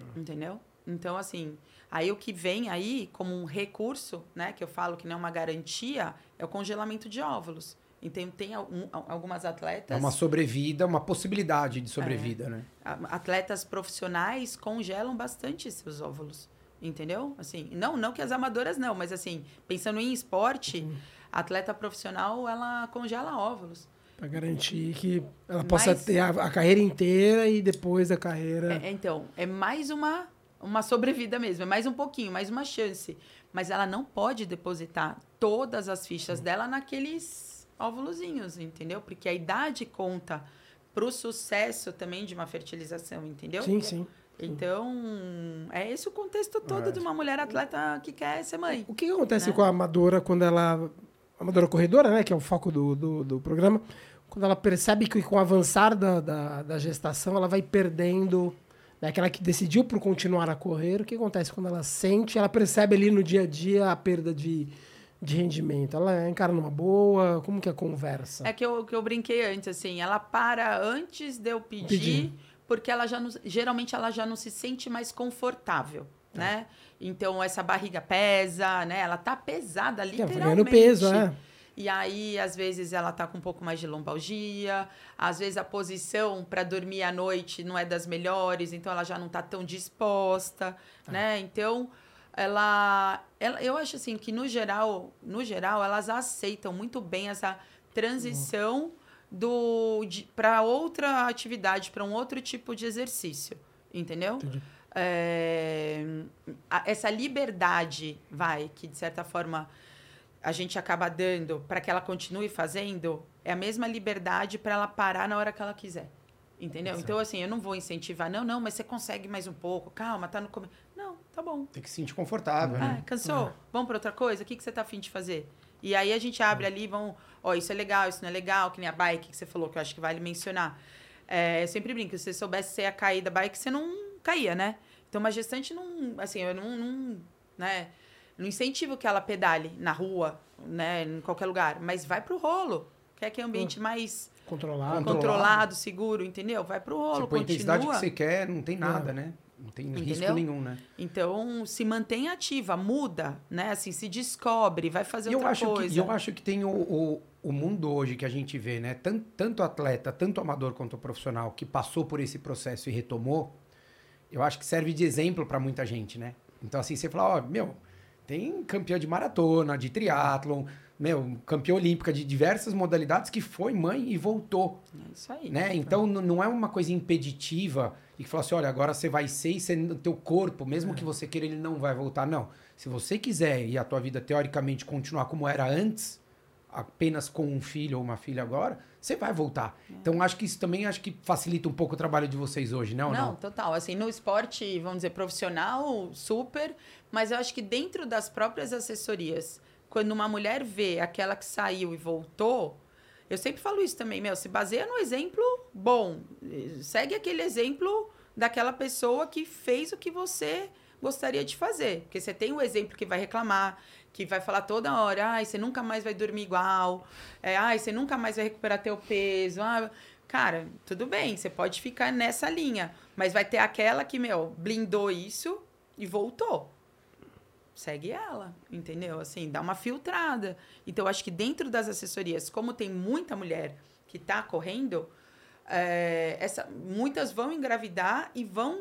Uhum. Entendeu? Então, assim, aí o que vem aí como um recurso, né, que eu falo que não é uma garantia, é o congelamento de óvulos. Então, tem algum, algumas atletas. É uma sobrevida, uma possibilidade de sobrevida, é, né? Atletas profissionais congelam bastante seus óvulos. Entendeu? Assim, não, não que as amadoras não, mas assim, pensando em esporte, uhum. atleta profissional, ela congela óvulos. Para garantir que ela possa mas, ter a, a, carreira inteira e depois da carreira. É, então, é mais uma, uma sobrevida mesmo, é mais um pouquinho, mais uma chance. Mas ela não pode depositar todas as fichas uhum. dela naqueles óvulozinhos, entendeu? Porque a idade conta para o sucesso também de uma fertilização, entendeu? Sim, sim. Então, é esse o contexto todo é. de uma mulher atleta que quer ser mãe. O que, acontece né? com a amadora quando ela. A amadora corredora, né? Que é o foco do, do, do, programa. Quando ela percebe que com o avançar da, da, da gestação ela vai perdendo. Né, aquela que decidiu por continuar a correr, o que acontece quando ela sente, ela percebe ali no dia a dia a perda de, de rendimento? Ela encara numa boa? Como que é a conversa? É que eu, que eu brinquei antes, assim, ela para antes de eu pedir. pedir porque ela já não, geralmente ela já não se sente mais confortável, tá. né? Então essa barriga pesa, né? Ela tá pesada literalmente. Tá peso, é. E aí, às vezes, ela tá com um pouco mais de lombalgia, às vezes a posição para dormir à noite não é das melhores, então ela já não tá tão disposta, tá. né? Então, ela, ela, eu acho assim que no geral, no geral, elas aceitam muito bem essa transição uhum do para outra atividade, para um outro tipo de exercício, entendeu? É, essa liberdade, vai, que de certa forma a gente acaba dando para que ela continue fazendo, é a mesma liberdade para ela parar na hora que ela quiser. Entendeu? Certo. Então, assim, eu não vou incentivar, não, não, mas você consegue mais um pouco, calma, tá no começo. Não, tá bom. Tem que se sentir confortável, ah, né? Cansou? É. Vamos para outra coisa? O que, que você tá afim de fazer? E aí a gente abre ali, vão, ó, oh, isso é legal, isso não é legal, que nem a bike que você falou, que eu acho que vale mencionar. É, eu sempre brinco, se você soubesse ser a cair da bike, você não caía, né? Então, uma gestante não, assim, eu não, não, né, não incentivo que ela pedale na rua, né, em qualquer lugar, mas vai pro rolo, que é que é um ambiente mais controlado, controlado, seguro, entendeu? Vai pro rolo, tipo, continua. a intensidade que você quer, não tem nada, né? Não tem Entendeu? risco nenhum, né? Então, se mantém ativa, muda, né? Assim, se descobre, vai fazer e outra eu acho coisa. Que, e eu acho que tem o, o, o, mundo hoje que a gente vê, né? Tanto, tanto atleta, tanto amador quanto profissional que passou por esse processo e retomou, eu acho que serve de exemplo para muita gente, né? Então, assim, você fala, ó, meu, tem campeã de maratona, de triatlon, meu, campeã olímpica de diversas modalidades que foi mãe e voltou. É isso aí. Né? Então n- não é uma coisa impeditiva e que fala assim, olha, agora você vai ser e você, o teu corpo, mesmo que você queira, ele não vai voltar. Não. Se você quiser e a tua vida teoricamente continuar como era antes, apenas com um filho ou uma filha agora, você vai voltar. Então acho que isso também acho que facilita um pouco o trabalho de vocês hoje, não? Não, não? total. Assim, no esporte, vamos dizer, profissional, super. Mas eu acho que dentro das próprias assessorias, quando uma mulher vê aquela que saiu e voltou, eu sempre falo isso também, meu, se baseia no exemplo bom. Segue aquele exemplo daquela pessoa que fez o que você gostaria de fazer. Porque você tem o exemplo que vai reclamar, que vai falar toda hora, ai, você nunca mais vai dormir igual, é, ai, você nunca mais vai recuperar teu peso. Ah, cara, tudo bem, você pode ficar nessa linha, mas vai ter aquela que, meu, blindou isso e voltou. Segue ela, entendeu? Assim, dá uma filtrada. Então, eu acho que dentro das assessorias, como tem muita mulher que tá correndo, é, essa, muitas vão engravidar e vão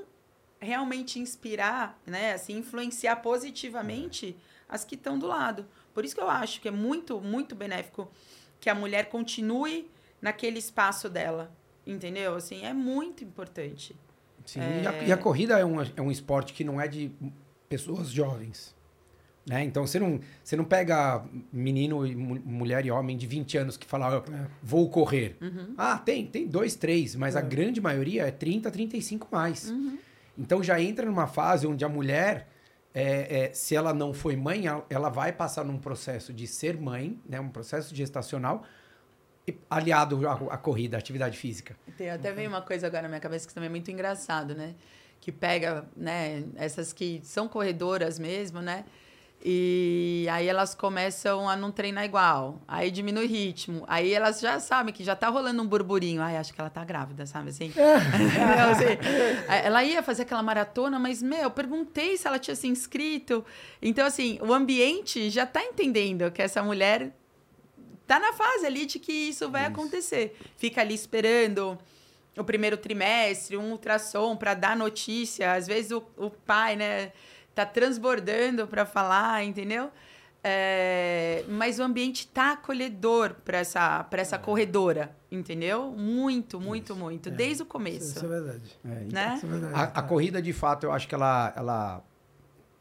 realmente inspirar, né? Assim, influenciar positivamente as que estão do lado. Por isso que eu acho que é muito, muito benéfico que a mulher continue naquele espaço dela, entendeu? Assim, é muito importante. Sim, e, a, e a corrida é um, é um esporte que não é de pessoas jovens. Né? Então você não, você não pega menino, e mu- mulher e homem de 20 anos que falam, "Ah, vou correr. Ah, tem, tem dois, três, mas a grande maioria é 30, 35 mais. Então já entra numa fase onde a mulher, é, é, se ela não foi mãe, ela- vai passar num processo de ser mãe, né? um processo gestacional, aliado à, à corrida, à atividade física. Tem até veio uma coisa agora na minha cabeça que também é muito engraçado, né? Que pega, né, essas que são corredoras mesmo, né? E aí elas começam a não treinar igual. Aí diminui o ritmo. Aí elas já sabem que já tá rolando um burburinho. Ai, acho que ela tá grávida, sabe assim? <laughs> Entendeu? Assim, ela ia fazer aquela maratona, mas, meu, eu perguntei se ela tinha se inscrito. Então, assim, o ambiente já tá entendendo que essa mulher tá na fase ali de que isso vai acontecer. Fica ali esperando o primeiro trimestre, um ultrassom para dar notícia. Às vezes o, o pai, né, tá transbordando para falar, entendeu? É, mas o ambiente tá acolhedor para essa, pra essa corredora, entendeu? Muito, muito, muito. Desde o Isso, começo. isso é verdade. É, então, né? Isso é verdade. A, a corrida, de fato, eu acho que ela, ela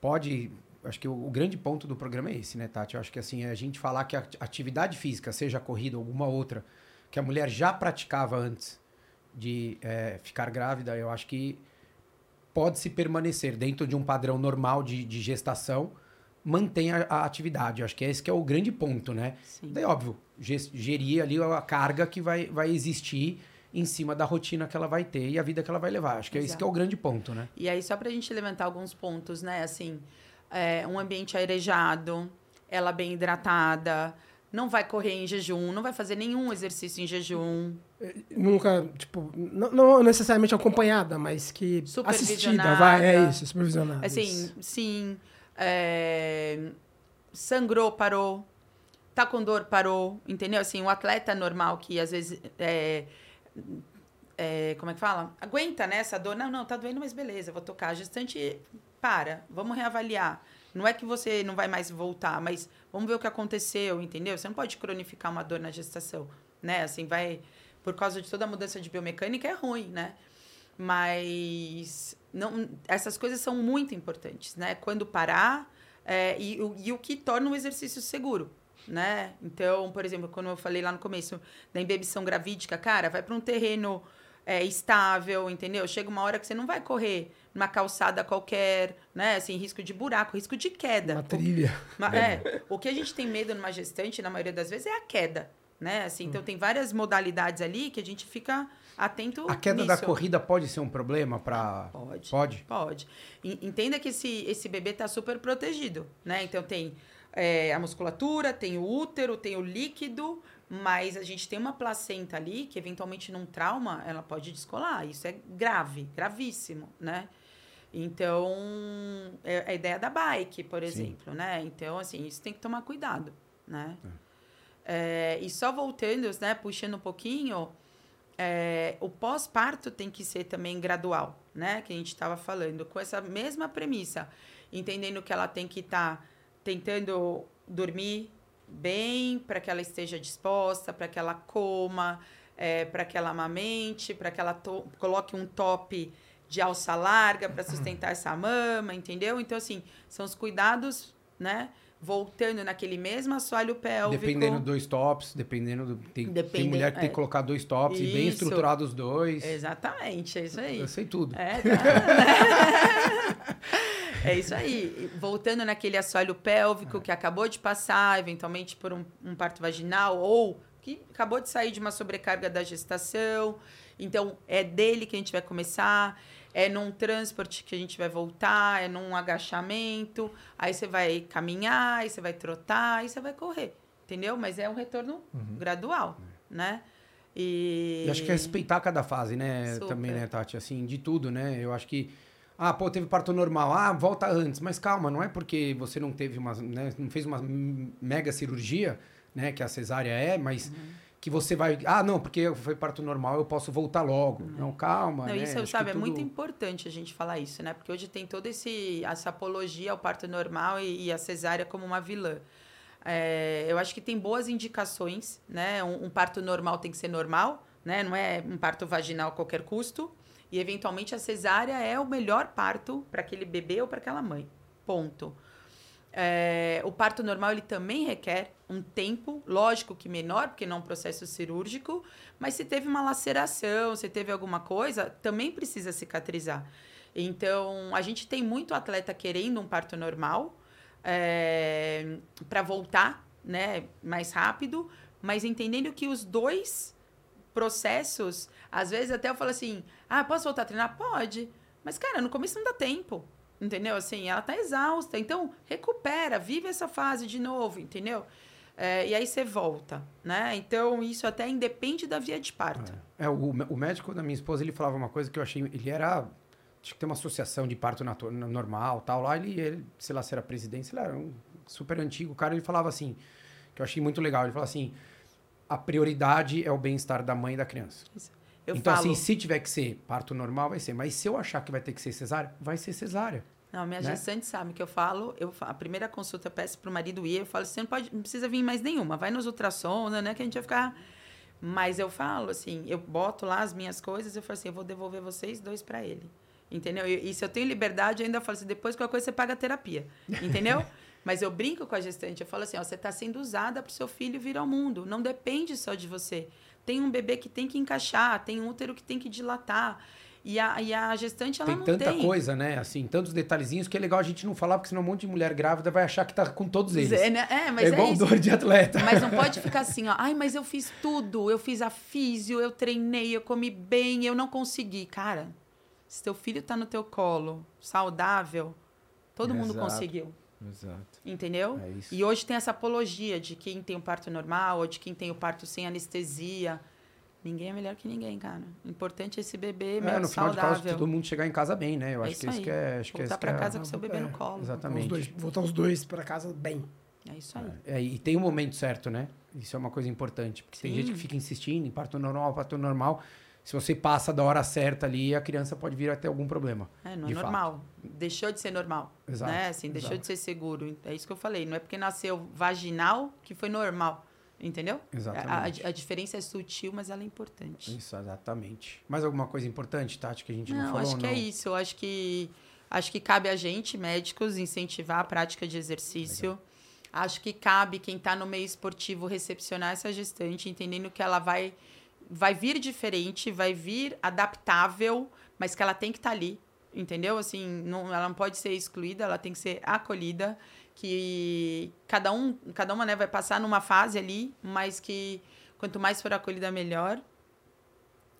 pode. Acho que o, o grande ponto do programa é esse, né, Tati? Eu acho que assim, é a gente falar que a ati- atividade física, seja a corrida ou alguma outra, que a mulher já praticava antes de é, ficar grávida, eu acho que pode se permanecer dentro de um padrão normal de, de gestação, mantém a, a atividade. Acho que esse que é o grande ponto, né? Sim. Daí, óbvio, gerir ali a carga que vai, vai existir em cima da rotina que ela vai ter e a vida que ela vai levar. Acho que é esse Exato. que é o grande ponto, né? E aí, só pra gente levantar alguns pontos, né? Assim, é, um ambiente airejado, ela bem hidratada, não vai correr em jejum, não vai fazer nenhum exercício em jejum. Nunca, tipo, não, não necessariamente acompanhada, mas que assistida, vai, é isso, supervisionada. Assim, isso. sim. é, sangrou, parou. Tá com dor, parou. Entendeu? Assim, o atleta normal que às vezes. É, é, como é que fala? Aguenta, né? Essa dor. Não, não, tá doendo, mas beleza, vou tocar. A gestante, para, vamos reavaliar. Não é que você não vai mais voltar, mas vamos ver o que aconteceu, entendeu? Você não pode cronificar uma dor na gestação, né? Assim, vai. Por causa de toda a mudança de biomecânica, é ruim, né? Mas não, essas coisas são muito importantes, né? Quando parar é, e, o- e o que torna o exercício seguro, né? Então, por exemplo, quando eu falei lá no começo da embebição gravídica, cara, vai para um terreno é, estável, entendeu? Chega uma hora que você não vai correr numa calçada qualquer, né? Assim, risco de buraco, risco de queda. Uma trilha. Ma- É, o que a gente tem medo numa gestante, na maioria das vezes, é a queda, né? Assim, então tem várias modalidades ali que a gente fica atento A queda da nisso. corrida pode ser um problema para. Pode. Pode? Pode. Entenda que esse, esse bebê está super protegido, né? Então tem é, a musculatura, tem o útero, tem o líquido, mas a gente tem uma placenta ali que eventualmente num trauma ela pode descolar. Isso é grave, gravíssimo, né? Então, é a ideia da bike, por exemplo, né? Então, assim, isso tem que tomar cuidado, né? É, e só voltando, né, puxando um pouquinho, é, o pós-parto tem que ser também gradual, né? Que a gente estava falando, com essa mesma premissa, entendendo que ela tem que estar tentando dormir bem, para que ela esteja disposta, para que ela coma, é, para que ela amamente, para que ela coloque um top de alça larga para sustentar <clears throat> essa mama, entendeu? Então, assim, são os cuidados, né? Voltando naquele mesmo assoalho pélvico. Dependendo dois tops, dependendo do. Tem, tem Depende- mulher que tem é. que colocar dois tops e bem Isso. estruturados os dois. Exatamente, é isso aí. Eu sei tudo. É, tá. <laughs> é isso aí. Voltando naquele assoalho pélvico que acabou de passar, eventualmente por um, um parto vaginal, ou que acabou de sair de uma sobrecarga da gestação. Então, é dele que a gente vai começar. É num transporte que a gente vai voltar, é num agachamento. Aí você vai caminhar, aí você vai trotar, aí você vai correr. Entendeu? Mas é um retorno gradual, né? E... E acho que é respeitar cada fase, né? Super. Também, né, Tati? Assim, de tudo, né? Eu acho que. Ah, pô, teve parto normal. Ah, volta antes. Mas calma, não é porque você não teve uma. Né, não fez uma mega cirurgia, né? Que a cesárea é, mas. Uhum. Que você vai. Ah, não, porque foi parto normal, eu posso voltar logo. Não, calma. Uhum. Não, né? isso, Acho sabe, que é muito tudo- importante a gente falar isso, né? Porque hoje tem toda esse, essa apologia ao parto normal e, e a cesárea como uma vilã. É, eu acho que tem boas indicações, né? Um, um parto normal tem que ser normal, né? Não é um parto vaginal a qualquer custo. E, eventualmente, a cesárea é o melhor parto para aquele bebê ou para aquela mãe. Ponto. É, o parto normal ele também requer um tempo, lógico que menor, porque não é um processo cirúrgico, mas se teve uma laceração, se teve alguma coisa, também precisa cicatrizar. Então, a gente tem muito atleta querendo um parto normal para voltar né, mais rápido, mas entendendo que os dois processos, às vezes até eu falo assim: ah, posso voltar a treinar? Pode. Mas, cara, no começo não dá tempo. Entendeu? Assim, ela tá exausta. Então, recupera, vive essa fase de novo, entendeu? É, e aí você volta, né? Então, isso até independe da via de parto. É, o, o médico da minha esposa, ele falava uma coisa que eu achei... Ele era... Acho que tem uma associação de parto natu- normal tal. Lá ele, ele, sei lá, se era presidente, sei lá, era um super antigo. Cara, ele falava assim, que eu achei muito legal. Ele falava assim, a prioridade é o bem-estar da mãe e da criança. Eu então, falo, assim, se tiver que ser parto normal, vai ser. Mas se eu achar que vai ter que ser cesárea, vai ser cesárea. Não, minha né? gestante sabe que eu falo, eu, a primeira consulta eu peço pro marido ir, eu falo, você não pode, não precisa vir mais nenhuma, vai nos ultrassons, né, que a gente vai ficar... Mas eu falo assim, eu boto lá as minhas coisas, eu falo assim, eu vou devolver vocês dois para ele. Entendeu? E, e se eu tenho liberdade, eu ainda falo assim, depois qualquer coisa você paga a terapia. Entendeu? <laughs> Mas eu brinco com a gestante, eu falo assim, ó, você está sendo usada para o seu filho vir ao mundo, não depende só de você. Tem um bebê que tem que encaixar, tem um útero que tem que dilatar. E a, e a gestante, ela tem não tanta tem. coisa, né? Assim, tantos detalhezinhos que é legal a gente não falar, porque senão um monte de mulher grávida vai achar que tá com todos eles. É, né? É, mas é é, igual isso. dor de atleta. Mas não pode <laughs> ficar assim, ó. Ai, mas eu fiz tudo. Eu fiz a físio, eu treinei, eu comi bem, eu não consegui. Cara, se teu filho tá no teu colo, saudável, todo mundo conseguiu. Exato. Entendeu? É isso. E hoje tem essa apologia de quem tem o parto normal ou de quem tem o parto sem anestesia. Ninguém é melhor que ninguém, cara. O importante é esse bebê É, no final de contas, saudável. todo mundo chegar em casa bem, né? Eu É acho que isso aí. que é. Acho que Voltar pra que é- casa com seu bebê no é, colo. Os Exatamente. dois, voltar os dois para casa bem. É isso aí. É, e tem o momento certo, né? Isso é uma coisa importante. Porque tem Sim. gente que fica insistindo em parto normal, parto normal. Se você passa da hora certa ali, a criança pode vir a ter algum problema. É, não é de fato. normal. Deixou de ser normal. Exato, Né? Assim, deixou exato. de ser seguro. É isso que eu falei. Não é porque nasceu vaginal que foi normal. Entendeu? Exatamente. A, a- a diferença é sutil, mas ela é importante. Isso, exatamente. Mais alguma coisa importante, Tati, que a gente não, Não, falou? acho que não? é isso. Eu acho que acho que cabe a gente, médicos, incentivar a prática de exercício. Acho que cabe quem está no meio esportivo recepcionar essa gestante, entendendo que ela vai vai vir diferente, vai vir adaptável, mas que ela tem que estar ali, entendeu? Assim, não, ela não pode ser excluída, ela tem que ser acolhida, que cada um, cada uma né, vai passar numa fase ali, mas que quanto mais for acolhida melhor.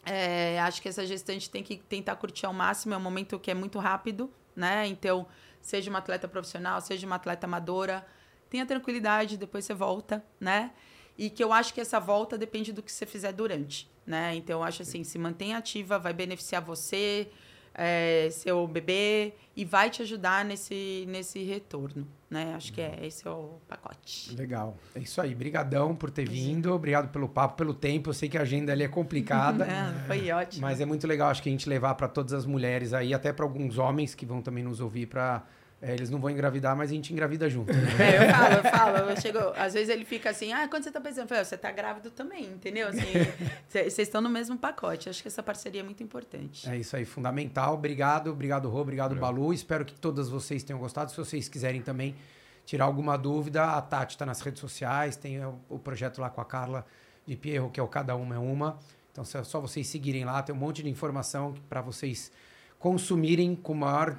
É, acho que essa gestante tem que tentar curtir ao máximo, é um momento que é muito rápido, né? Então, seja uma atleta profissional, seja uma atleta amadora, tenha tranquilidade, depois você volta, né? E que eu acho que essa volta depende do que você fizer durante, né? Então, eu acho assim, se mantém ativa, vai beneficiar você, é, seu bebê, e vai te ajudar nesse, nesse retorno, né? Acho que é esse é o pacote. Legal. É isso aí. Brigadão por ter vindo. Obrigado pelo papo, pelo tempo. Eu sei que a agenda ali é complicada. <laughs> É, foi ótimo. Mas é muito legal, acho que a gente levar para todas as mulheres aí, até para alguns homens que vão também nos ouvir, para É, eles não vão engravidar, mas a gente engravida junto. né? É, eu falo, eu falo. Eu chego, às vezes ele fica assim, ah, quando você tá pensando? Eu falo, você tá grávido também, entendeu? Assim, <laughs> Vocês estão no mesmo pacote. Acho que essa parceria é muito importante. É isso aí, fundamental. Obrigado, obrigado, Rô, obrigado, Balu. Espero que todas vocês tenham gostado. Se vocês quiserem também tirar alguma dúvida, a Tati está nas redes sociais, tem o, o projeto lá com a Carla de Pierro, que é o Cada Uma é Uma. Então, é só vocês seguirem lá, tem um monte de informação para vocês consumirem com maior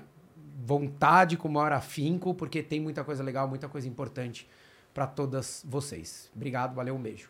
vontade, com maior afinco, porque tem muita coisa legal, muita coisa importante para todas vocês. Obrigado, valeu, um beijo.